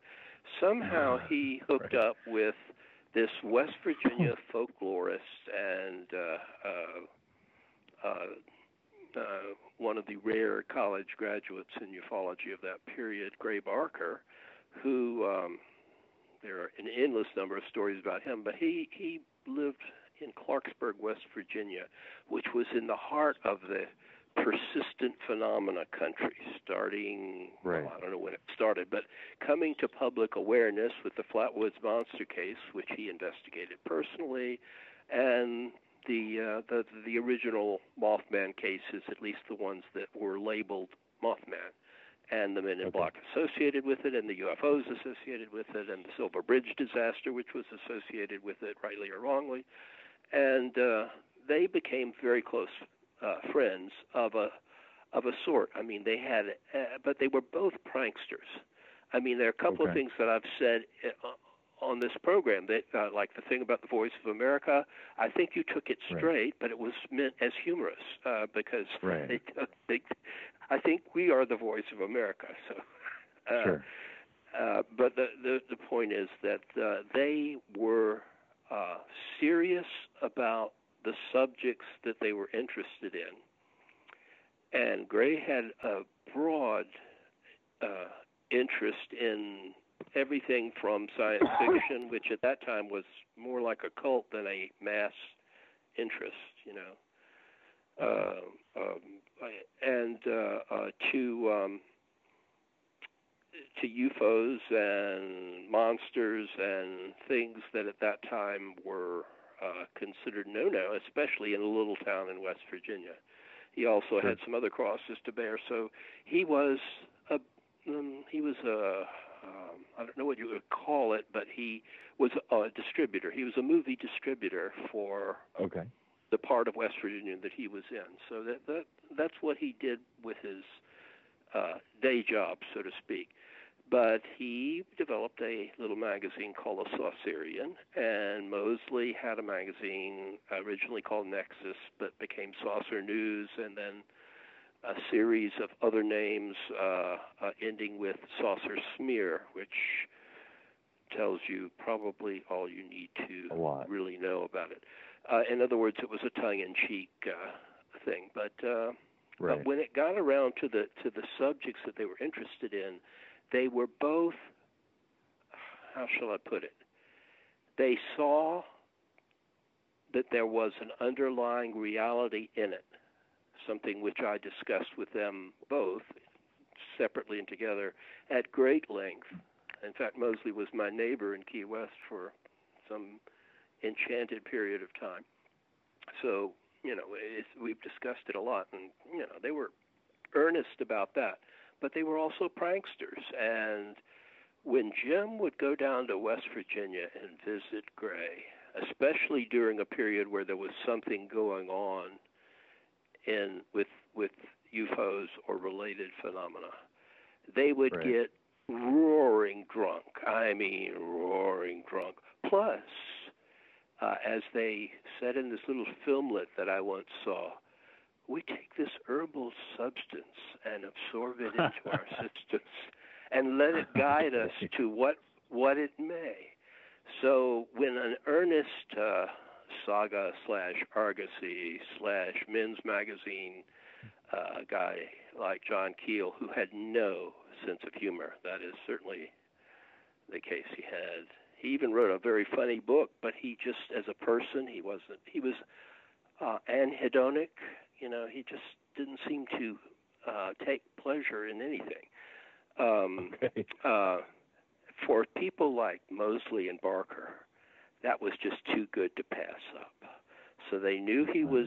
S3: Somehow he hooked
S2: Right.
S3: up with this West Virginia folklorist and uh, uh, uh, uh, one of the rare college graduates in ufology of that period, Gray Barker, who um, there are an endless number of stories about him, but he he lived in Clarksburg, West Virginia, which was in the heart of the persistent phenomena country, starting,
S2: right.
S3: well, I don't know when it started, but coming to public awareness with the Flatwoods Monster case, which he investigated personally, and the, uh, the the original Mothman cases, at least the ones that were labeled Mothman, and the Men in
S2: okay.
S3: Black associated with it, and the UFOs associated with it, and the Silver Bridge disaster, which was associated with it, rightly or wrongly, and uh, they became very close uh, friends of a of a sort. I mean, they had, uh, but they were both pranksters. I mean, there are a couple
S2: okay.
S3: of things that I've said uh, on this program that, uh, like the thing about the Voice of America. I think you took it straight,
S2: right.
S3: but it was meant as humorous uh, because
S2: right.
S3: they, they, I think we are the voice of America. So,
S2: uh, sure.
S3: Uh, but the, the the point is that uh, they were uh, serious about the subjects that they were interested in. And Gray had a broad uh, interest in everything from science fiction, which at that time was more like a cult than a mass interest, you know, uh, um, and uh, uh, to um, to UFOs and monsters and things that at that time were uh, considered no-no, especially in a little town in West Virginia. He also had some other crosses to bear. So he was a um, he was a um, I don't know what you would call it, but he was a distributor. He was a movie distributor for
S2: okay.
S3: the part of West Virginia that he was in. So that that that's what he did with his uh, day job, so to speak. But he developed a little magazine called The Saucerian, and Moseley had a magazine originally called Nexus, but became Saucer News, and then a series of other names uh, uh, ending with Saucer Smear, which tells you probably all you need to really know about it. Uh, in other words, it was a tongue-in-cheek uh, thing, but, uh,
S2: right.
S3: but when it got around to the to the subjects that they were interested in they were both, how shall I put it? They saw that there was an underlying reality in it, something which I discussed with them both, separately and together, at great length. In fact, Moseley was my neighbor in Key West for some enchanted period of time. So, you know, we've discussed it a lot, and, you know, they were earnest about that but they were also pranksters. And when Jim would go down to West Virginia and visit Gray, especially during a period where there was something going on in with with UFOs or related phenomena, they would
S2: right.
S3: get roaring drunk. I mean, roaring drunk. Plus, uh, as they said in this little filmlet that I once saw, we take this herbal substance and absorb it into our systems and let it guide us to what what it may. So when an earnest uh, saga slash argosy slash men's magazine uh, guy like John Keel, who had no sense of humor, that is certainly the case he had. He even wrote a very funny book, but he just, as a person, he wasn't. He was uh, anhedonic you know, he just didn't seem to uh, take pleasure in anything. Um,
S2: okay.
S3: uh, for people like Moseley and Barker, that was just too good to pass up. So they knew he was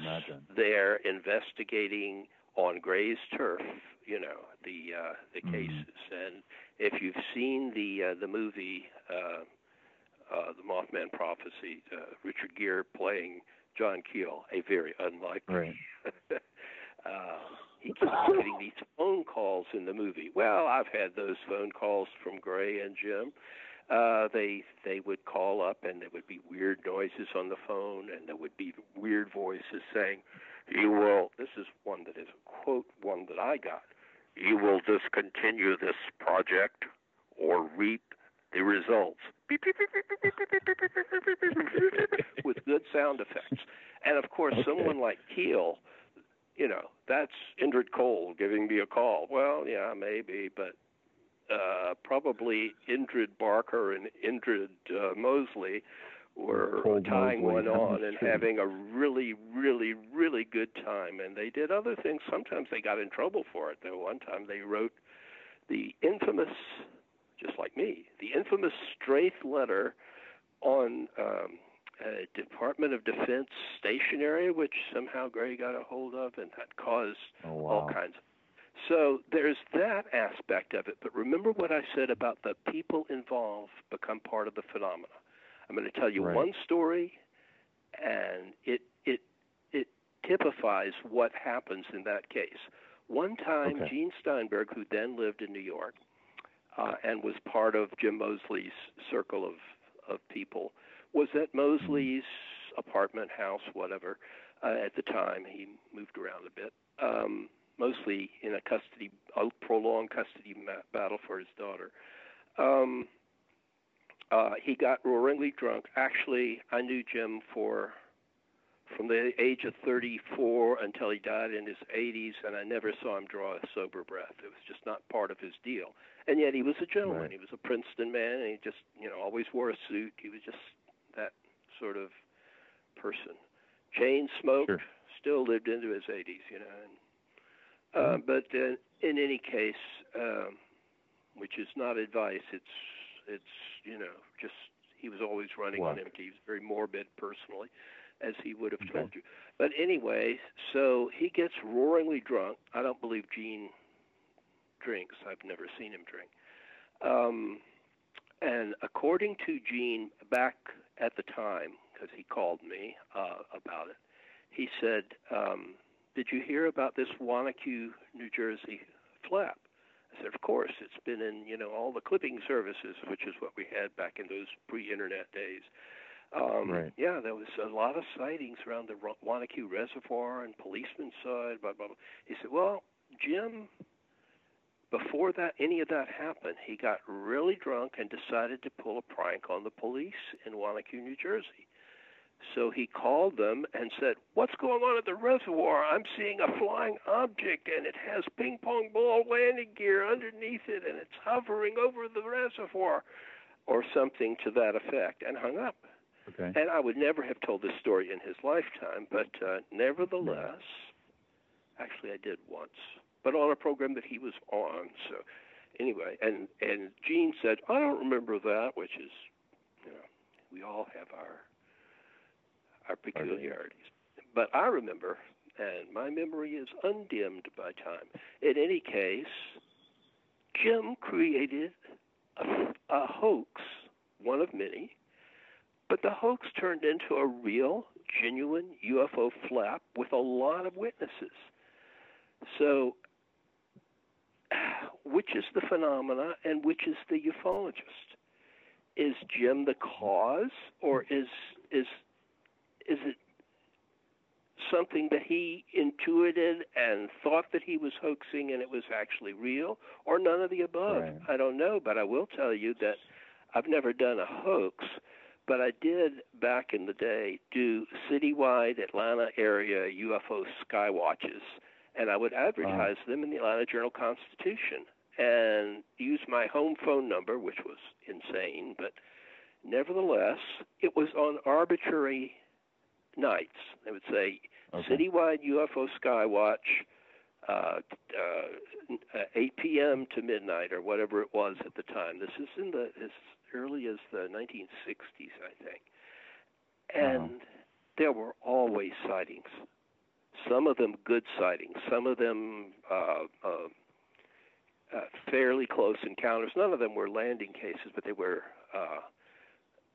S3: there investigating on Gray's turf, you know, the uh, the
S2: mm.
S3: cases. And if you've seen the uh, the movie uh, uh, The Mothman Prophecy, uh, Richard Gere playing John Keel, a very unlikely.
S2: Right.
S3: uh, he keeps getting these phone calls in the movie. Well, I've had those phone calls from Gray and Jim. Uh, they they would call up and there would be weird noises on the phone and there would be weird voices saying, "You will." This is one that is a quote one that I got. You will discontinue this project or reap the results with good sound effects. And of course,
S2: okay.
S3: someone like Keel, you know, that's Indrid Cold giving me a call. Well, yeah, maybe, but uh, probably Indrid Barker and Indrid uh, Moseley were Cold tying Moseley. one on and having a really, really, really good time. And they did other things. Sometimes they got in trouble for it. Though one time they wrote the infamous, just like me, the infamous Straith letter on um, uh, Department of Defense stationery, which somehow Gray got a hold of, and that caused
S2: oh, wow.
S3: all kinds. Of, so there's that aspect of it. But remember what I said about the people involved become part of the phenomena. I'm going to tell you
S2: right.
S3: one story, and it it it typifies what happens in that case. One time,
S2: okay.
S3: Gene Steinberg, who then lived in New York, uh, and was part of Jim Moseley's circle of of people, was at Moseley's apartment, house, whatever. Uh, at the time, he moved around a bit, um, mostly in a custody, a prolonged custody ma- battle for his daughter. Um, uh, he got roaringly drunk. Actually, I knew Jim for from the age of 34 until he died in his 80s, and I never saw him draw a sober breath. It was just not part of his deal. And yet he was a gentleman.
S2: Right.
S3: He was a Princeton man, and he just, you know, always wore a suit. He was just that sort of person. Chain smoked,
S2: sure.
S3: still lived into his 80s, you know. And, uh. But uh, in any case, um, which is not advice, it's it's you know just he was always running
S2: what?
S3: on empty. He was very morbid personally, as he would have
S2: okay.
S3: told you. But anyway, so he gets roaringly drunk. I don't believe Gene drinks. I've never seen him drink. Um, and according to Gene, back at the time, because he called me uh, about it, he said, um, "Did you hear about this Wanaque, New Jersey flap?" I said, "Of course. It's been in you know all the clipping services, which is what we had back in those pre-internet days." Um,
S2: right.
S3: Yeah, there was a lot of sightings around the Wanaque Reservoir and policemen saw it. Blah, blah, blah. He said, "Well, Jim before that any of that happened, he got really drunk and decided to pull a prank on the police in Wanaque, New Jersey. So he called them and said, "What's going on at the reservoir? I'm seeing a flying object and it has ping pong ball landing gear underneath it and it's hovering over the reservoir." Or something to that effect, and hung up.
S2: Okay.
S3: And I would never have told this story in his lifetime, but uh, nevertheless, actually, I did once but on a program that he was on. So anyway, and and Gene said, I don't remember that, which is, you know, we all have our our peculiarities. But I remember, and my memory is undimmed by time. In any case, Jim created a, a hoax, one of many, but the hoax turned into a real, genuine UFO flap with a lot of witnesses. So which is the phenomena and which is the ufologist? Is Jim the cause, or is is is it something that he intuited and thought that he was hoaxing and it was actually real, or none of the above?
S2: Right.
S3: I don't know, but I will tell you that I've never done a hoax, but I did back in the day do citywide Atlanta area UFO sky watches and I would advertise wow. them in the Atlanta Journal Constitution and use my home phone number, which was insane, but nevertheless, it was on arbitrary nights. They would say
S2: okay.
S3: citywide UFO Skywatch, uh, uh, 8 p.m. to midnight or whatever it was at the time. This is in the as early as the 1960s, I think, and
S2: wow.
S3: there were always sightings some of them good sightings, some of them uh, uh, uh, fairly close encounters. None of them were landing cases, but they were. Uh,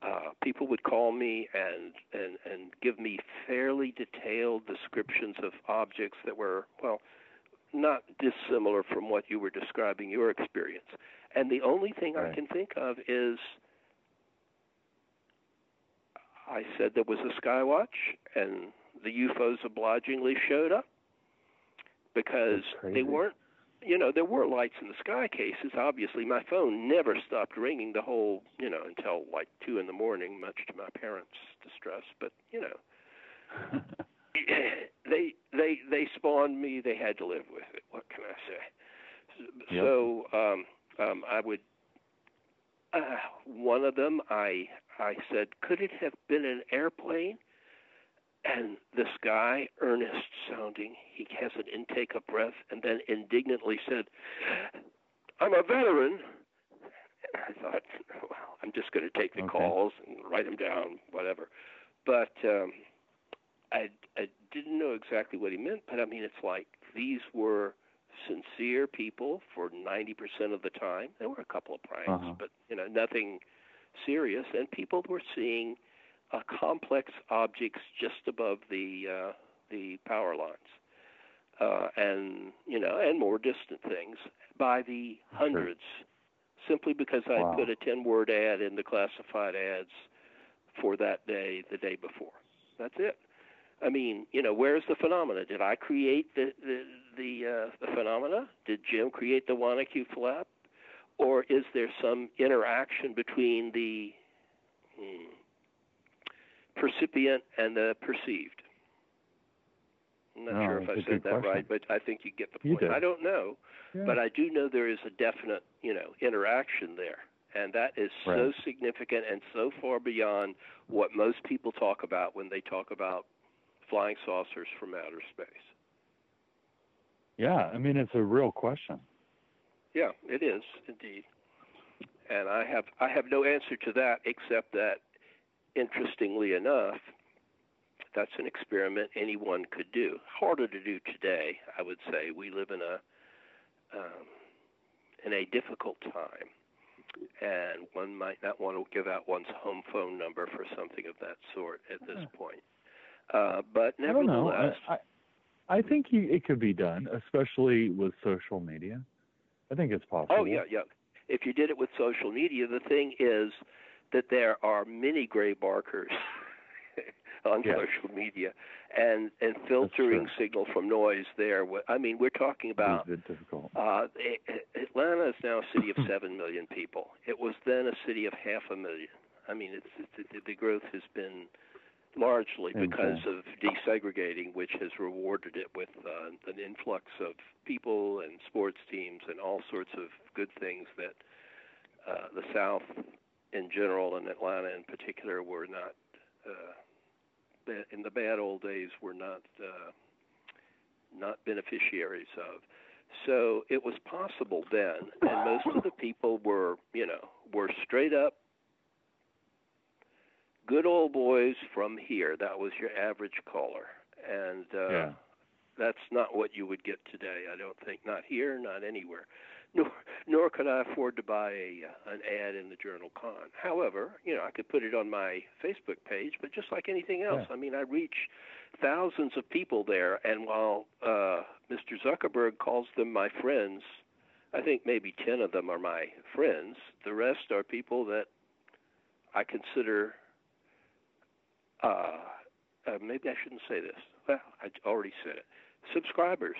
S3: uh, people would call me and, and and give me fairly detailed descriptions of objects that were well, not dissimilar from what you were describing your experience. And the only thing
S2: right.
S3: I can think of is I said there was a Skywatch, and the UFOs obligingly showed up because they weren't you know there were lights in the sky cases obviously my phone never stopped ringing the whole you know until like two in the morning much to my parents distress but you know they they they spawned me. They had to live with it. What can I say?
S2: Yep.
S3: So um, um, I would. Uh, one of them, I I said, could it have been an airplane? And this guy, earnest sounding, he has an intake of breath, and then indignantly said, "I'm a veteran." And I thought, well, I'm just going to take the
S2: Okay.
S3: calls and write them down, whatever. But um, I, I didn't know exactly what he meant, but I mean, it's like these were sincere people for 90% of the time. There were a couple of pranks,
S2: Uh-huh.
S3: but you know, nothing serious. And people were seeing uh, complex objects just above the uh, the power lines, uh, and you know, and more distant things by the hundreds, simply because I
S2: Wow.
S3: put a 10-word ad in the classified ads for that day the day before. That's it. I mean, you know, where's the phenomena? Did I create the the the, uh, the phenomena? Did Jim create the Wanaque flap, or is there some interaction between the hmm, percipient and the perceived? I'm not
S2: No,
S3: sure if I said that
S2: question.
S3: right, but I think you get the point. I don't know,
S2: Yeah.
S3: but I do know there is a definite, you know, interaction there. And that is so significant and so far beyond what most people talk about when they talk about flying saucers from outer space.
S2: yeah, I mean, it's a real question.
S3: Yeah, it is indeed. And I have I have no answer to that except that interestingly enough, that's an experiment anyone could do. Harder to do today, I would say. We live in a um, in a difficult time, and one might not want to give out one's home phone number for something of that sort at this point. Uh, but
S2: I don't know.
S3: nevertheless,
S2: I, I, I think you, it could be done, especially with social media. I think it's possible.
S3: Oh yeah, yeah. If you did it with social media, the thing is that there are many gray barkers on
S2: Yeah.
S3: social media, and and filtering signal from noise there. I mean, we're talking about
S2: It's a bit difficult.
S3: uh, Atlanta is now a city of seven million people. It was then a city of half a million. I mean, it's, it's the, growth has been largely because
S2: Insane.
S3: of desegregating, which has rewarded it with uh, an influx of people and sports teams and all sorts of good things that uh, the South in general and Atlanta in particular were not. Uh, in the bad old days, were not uh, not beneficiaries of. So it was possible then, and most of the people were, you know, were straight up good old boys from here. That was your average caller, and uh,
S2: yeah.
S3: that's not what you would get today. I don't think, not here, not anywhere. Nor, nor could I afford to buy a uh, an ad in the Journal Con. However, you know, I could put it on my Facebook page, but just like anything else,
S2: Yeah.
S3: I mean, I reach thousands of people there, and while uh, Mr. Zuckerberg calls them my friends, I think maybe ten of them are my friends. The rest are people that I consider. Uh, uh, maybe I shouldn't say this. Well, I already said it. Subscribers.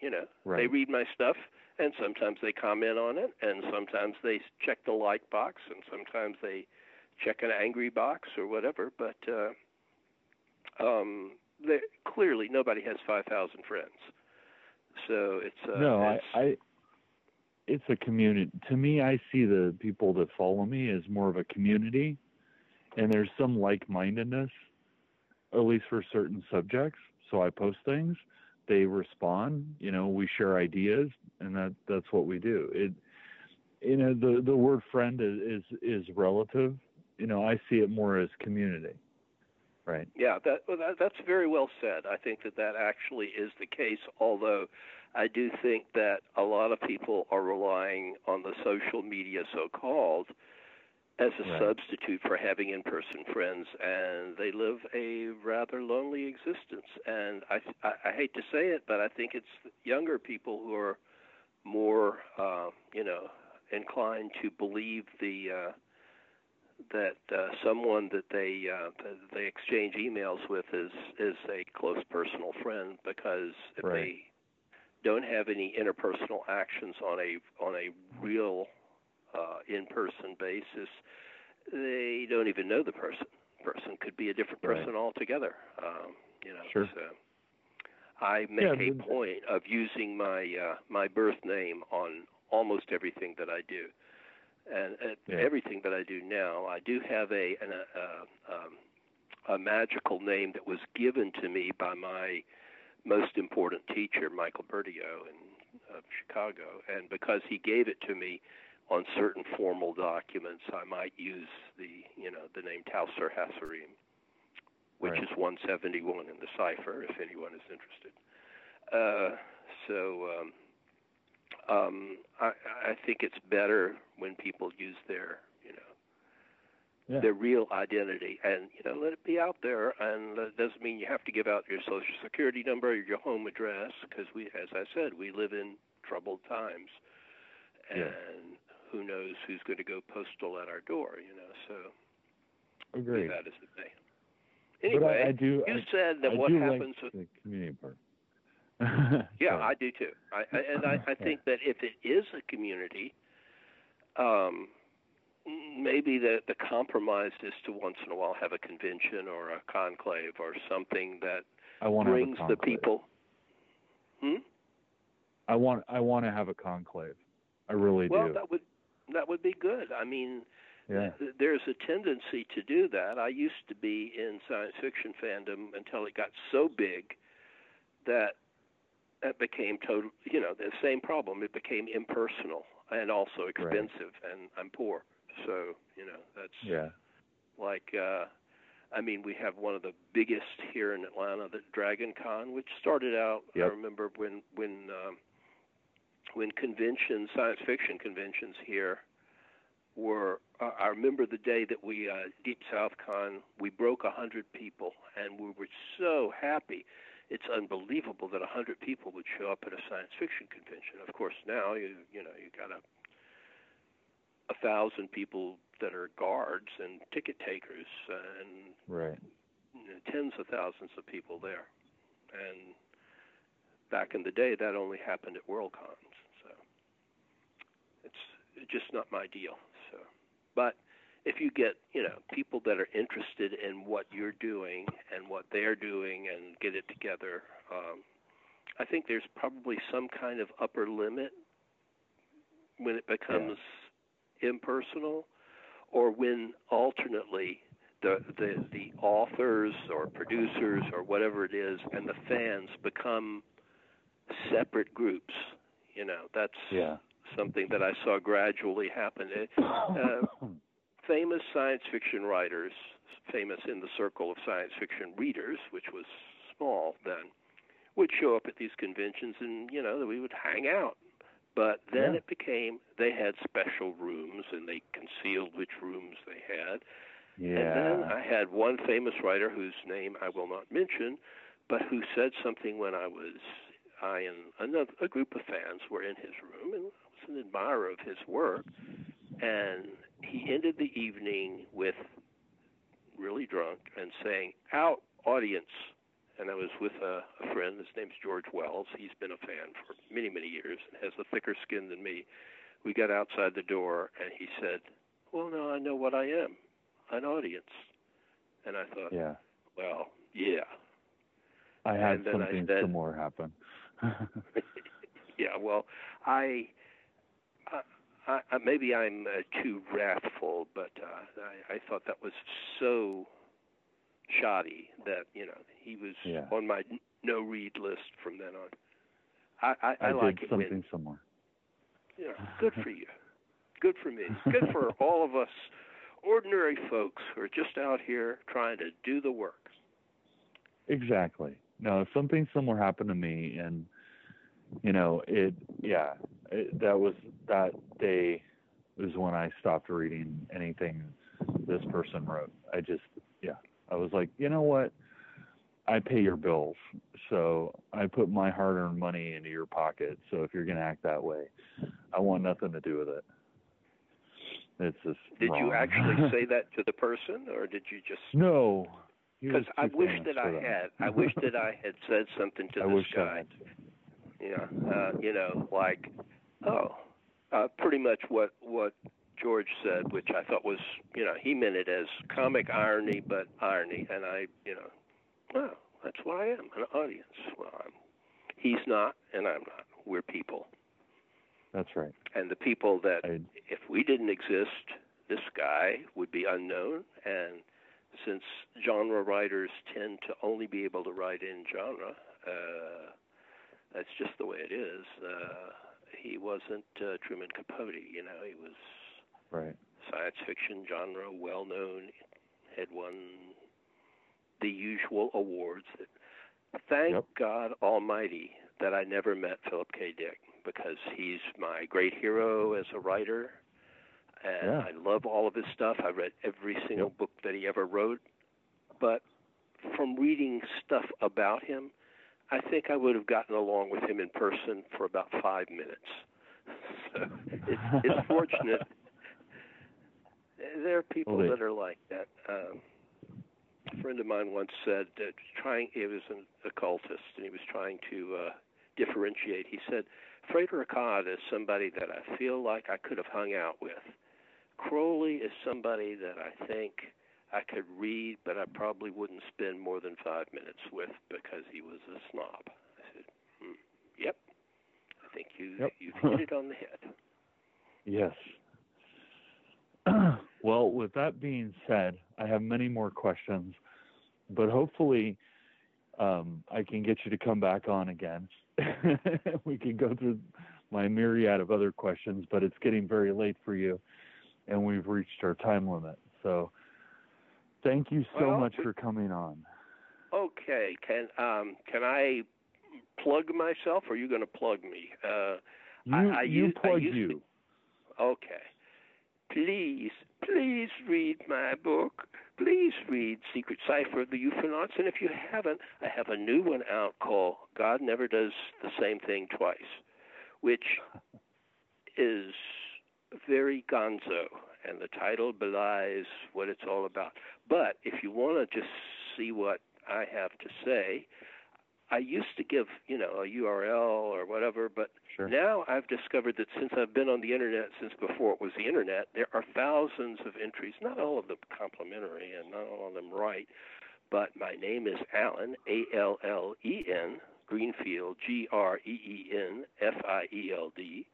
S3: You know, they read my stuff, and sometimes they comment on it, and sometimes they check the like box, and sometimes they check an angry box or whatever. But uh, um, clearly, nobody has five thousand friends. So it's uh,
S2: no, I, I, it's a community. To me, I see the people that follow me as more of a community, and there's some like-mindedness, at least for certain subjects. So I post things, they respond. You know, we share ideas, and that that's what we do. It, you know, the the word friend is is, is relative. You know, I see it more as community, right?
S3: Yeah, that, that that's very well said. I think that that actually is the case. Although I do think that a lot of people are relying on the social media, so-called, as a
S2: Right.
S3: substitute for having in-person friends, and they live a rather lonely existence. And I, I, I hate to say it, but I think it's younger people who are more, uh, you know, inclined to believe the. Uh, that uh, someone that they uh, that they exchange emails with is is a close personal friend because if
S2: Right.
S3: they don't have any interpersonal actions on a on a real uh, in-person basis, they don't even know the person. Person could be a different
S2: Right.
S3: person altogether. Um, You know,
S2: sure.
S3: so I make yeah, a point of using my uh, my birth name on almost everything that I do, and uh, yeah. everything that I do now. I do have a an, a, uh, um, a magical name that was given to me by my most important teacher, Michael Bertiaux, in of Chicago, and because he gave it to me on certain formal documents, I might use the you know the name Tauser Hassarim, which
S2: right.
S3: is 171 in the cipher, if anyone is interested. Uh, so um, um, I, I think it's better when people use their you know
S2: yeah.
S3: their real identity, and you know let it be out there. And it doesn't mean you have to give out your social security number or your home address, because we, as I said, we live in troubled times, and
S2: yeah.
S3: Who knows who's going to go postal at our door, you know. So
S2: agree
S3: that is the thing. Anyway,
S2: I, I do,
S3: you
S2: I,
S3: said that
S2: I
S3: what happens
S2: like
S3: with
S2: the community part.
S3: yeah, I do too. I, and I, think that if it is a community, um, maybe the the compromise is to once in a while have a convention or a conclave or something that
S2: I
S3: brings the people. Hmm.
S2: I want I want to have a conclave. I really
S3: well,
S2: do.
S3: Well, that would that would be good. I mean,
S2: yeah.
S3: there's a tendency to do that. I used to be in science fiction fandom until it got so big that it became total. You know, the same problem. It became impersonal and also expensive,
S2: right.
S3: and I'm poor, so you know that's
S2: yeah.
S3: Like, uh, I mean, we have one of the biggest here in Atlanta, the Dragon Con, which started out.
S2: Yep.
S3: I remember when when um, when conventions, science fiction conventions here were. Uh, I remember the day that we uh, Deep South Con, we broke a hundred people, and we were so happy. It's unbelievable that a hundred people would show up at a science fiction convention. Of course, now you you know you got a a thousand people that are guards and ticket takers, and
S2: right.
S3: you know, tens of thousands of people there. And back in the day, that only happened at Worldcons. Just not my deal. So, but if you get you know people that are interested in what you're doing and what they're doing and get it together, um, I think there's probably some kind of upper limit when it becomes
S2: yeah.
S3: impersonal, or when alternately the, the the authors or producers or whatever it is and the fans become separate groups. You know, that's
S2: yeah.
S3: Something that I saw gradually happen. Uh, famous science fiction writers, famous in the circle of science fiction readers, which was small then, would show up at these conventions and, you know, we would hang out. But then
S2: yeah.
S3: it became they had special rooms and they concealed which rooms they had.
S2: Yeah.
S3: And then I had one famous writer whose name I will not mention, but who said something when I was I and another a group of fans were in his room and an admirer of his work and he ended the evening with really drunk and saying, Out, audience. And I was with a, a friend. His name's George Wells. He's been a fan for many, many years and has a thicker skin than me. We got outside the door and he said, Well, now I know what I am an audience. And I thought,
S2: Yeah.
S3: Well, yeah.
S2: I had
S3: then I
S2: something
S3: said-
S2: similar happen.
S3: yeah, well, I I, I, maybe I'm uh, too wrathful, but uh, I, I thought that was so shoddy that you know he was
S2: Yeah.
S3: on my no read list from then on. I, I, I,
S2: I
S3: like
S2: did something
S3: when
S2: similar.
S3: know, good for you, good for me, good for all of us ordinary folks who are just out here trying to do the work.
S2: Exactly. No, something similar happened to me, and you know, it. Yeah, it, that was that day was when I stopped reading anything this person wrote. I just, yeah, I was like, you know what? I pay your bills, so I put my hard-earned money into your pocket. So if you're gonna act that way, I want nothing to do with it. It's just.
S3: Did you actually say that to the person, or did you just?
S2: no.
S3: Because I wish that I had. I wish that I had said something to
S2: I
S3: this guy. You know, uh, you know, like, oh, uh, pretty much what what George said, which I thought was, you know, he meant it as comic irony, but irony, and I, you know, oh, That's what I am, an audience. Well, I'm, he's not, and I'm not. We're people.
S2: That's right.
S3: And the people that, I'd... if we didn't exist, this guy would be unknown. And since genre writers tend to only be able to write in genre, uh, that's just the way it is. Uh, he wasn't uh, Truman Capote, you know. He was
S2: right
S3: science fiction genre, well known, had won the usual awards. Thank yep. God Almighty that I never met Philip K. Dick because he's my great hero as a writer, and
S2: yeah.
S3: I love all of his stuff. I read every single
S2: yep.
S3: book that he ever wrote, but from reading stuff about him, I think I would have gotten along with him in person for about five minutes. So it's, it's fortunate. There are people that are like that. Um, a friend of mine once said that trying he was an occultist and he was trying to uh, differentiate. He said, Frater Achad is somebody that I feel like I could have hung out with. Crowley is somebody that I think I could read, but I probably wouldn't spend more than five minutes with because he was a snob. I said, hmm, "Yep, I think you
S2: yep.
S3: you hit it on the head."
S2: Yes. well, with that being said, I have many more questions, but hopefully um, I can get you to come back on again. we can go through my myriad of other questions, but it's getting very late for you, and we've reached our time limit. So, thank you so
S3: well,
S2: much for coming on.
S3: Okay, can um, can I plug myself, or are you going to plug me? Uh,
S2: you
S3: I, I
S2: you
S3: use,
S2: plug
S3: you.
S2: To,
S3: okay please, please read my book. Please read Secret Cipher of the UFOnauts. And if you haven't, I have a new one out called God Never Does the Same Thing Twice, which is very gonzo, and the title belies what it's all about. But if you want to just see what I have to say, I used to give, you know, a URL or whatever, but
S2: sure.
S3: now I've discovered that since I've been on the internet since before it was the internet, there are thousands of entries, not all of them complimentary and not all of them right, but my name is Allen, A L L E N, Greenfield, G R E E N F I E L D.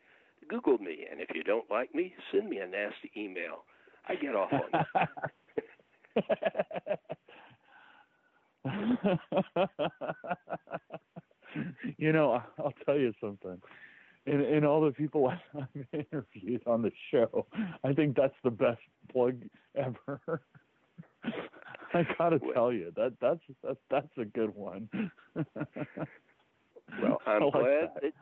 S3: Google me, and if you don't like me, send me a nasty email. I get off on that.
S2: you know, I'll tell you something. In, in all the people I've interviewed on the show, I think that's the best plug ever. I gotta well, tell you that that's that's that's a good one.
S3: well, I'm
S2: like
S3: glad
S2: that.
S3: that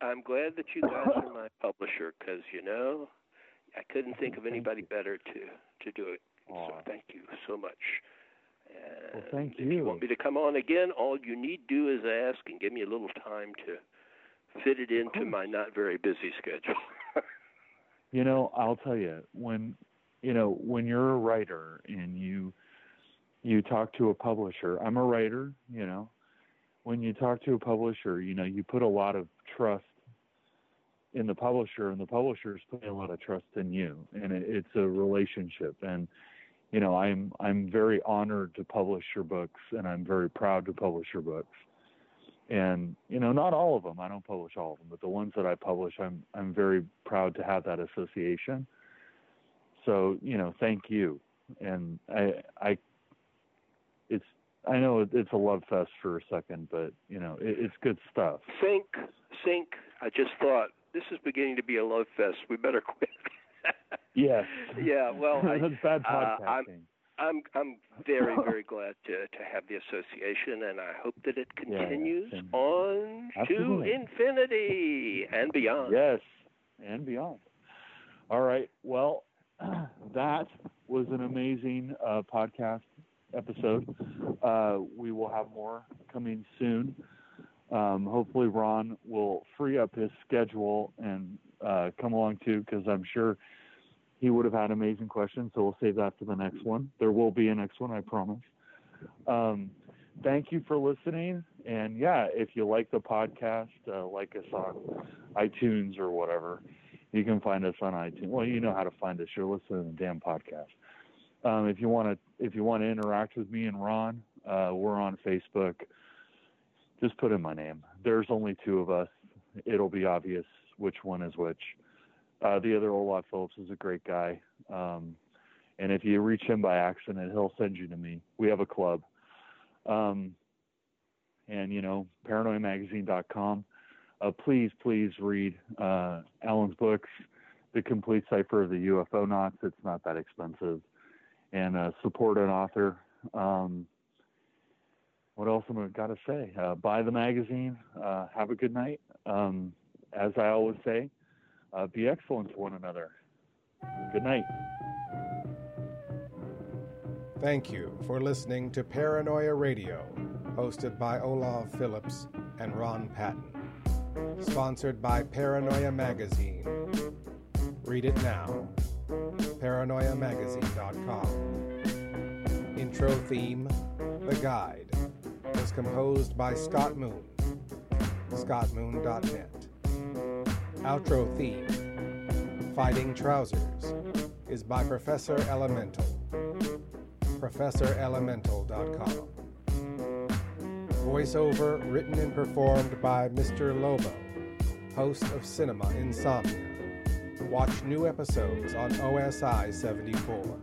S3: I'm glad that you guys are my publisher because you know I couldn't think of anybody better to to do it.
S2: Aww.
S3: So thank you so much.
S2: And well, thank you.
S3: if you. want me to come on again, all you need do is ask and give me a little time to fit it into my not very busy schedule.
S2: you know, I'll tell you when you know when you're a writer and you you talk to a publisher. I'm a writer, you know. When you talk to a publisher, you know, you put a lot of trust in the publisher, and the publisher is putting a lot of trust in you, and it, it's a relationship. And you know, I'm I'm very honored to publish your books, and I'm very proud to publish your books. And you know, not all of them. I don't publish all of them, but the ones that I publish, I'm I'm very proud to have that association. So you know, thank you. And I I it's I know it's a love fest for a second, but you know, it, it's good stuff.
S3: Sync, sync. I just thought this is beginning to be a love fest. We better quit.
S2: Yes.
S3: Yeah. Well, I,
S2: that's bad
S3: uh,
S2: podcasting.
S3: I'm, I'm I'm very very glad to to have the association, and I hope that it continues
S2: yeah,
S3: on
S2: Absolutely.
S3: to infinity and beyond.
S2: Yes, and beyond. All right. Well, that was an amazing uh, podcast episode. Uh, we will have more coming soon. Um, hopefully, Ron will free up his schedule and uh, come along too, because I'm sure he would have had amazing questions. So we'll save that for the next one. There will be a next one, I promise. Um, thank you for listening. And yeah, if you like the podcast, uh, like us on iTunes or whatever, you can find us on iTunes. Well, you know how to find us. You're listening to the damn podcast. Um, if you want to, if you want to interact with me and Ron, Uh, we're on Facebook. Just put in my name. There's only two of us. It'll be obvious which one is which. Uh, the other Olav Phillips is a great guy. Um, and if you reach him by accident, he'll send you to me. We have a club. Um, and, you know, paranoiamagazine.com. Uh, please, please read uh, Allen's books, The Complete Cipher of the UFOnauts. It's not that expensive. And uh, support an author. Um, what else am I got to say? Uh, buy the magazine. Uh, have a good night. Um, as I always say, uh, be excellent to one another. Good night.
S1: Thank you for listening to Paranoia Radio, hosted by Olav Phillips and Ron Patton. Sponsored by Paranoia Magazine. Read it now. ParanoiaMagazine.com. Intro theme The Guide was composed by Scott Moon. ScottMoon.net. Outro theme Fighting Trousers is by Professor Elemental. ProfessorElemental.com. Voiceover written and performed by Mr. Lobo, host of Cinema Insomnia. Watch new episodes on OSI 74.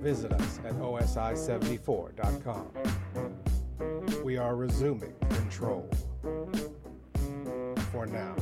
S1: Visit us at OSI74.com. We are resuming control. For now.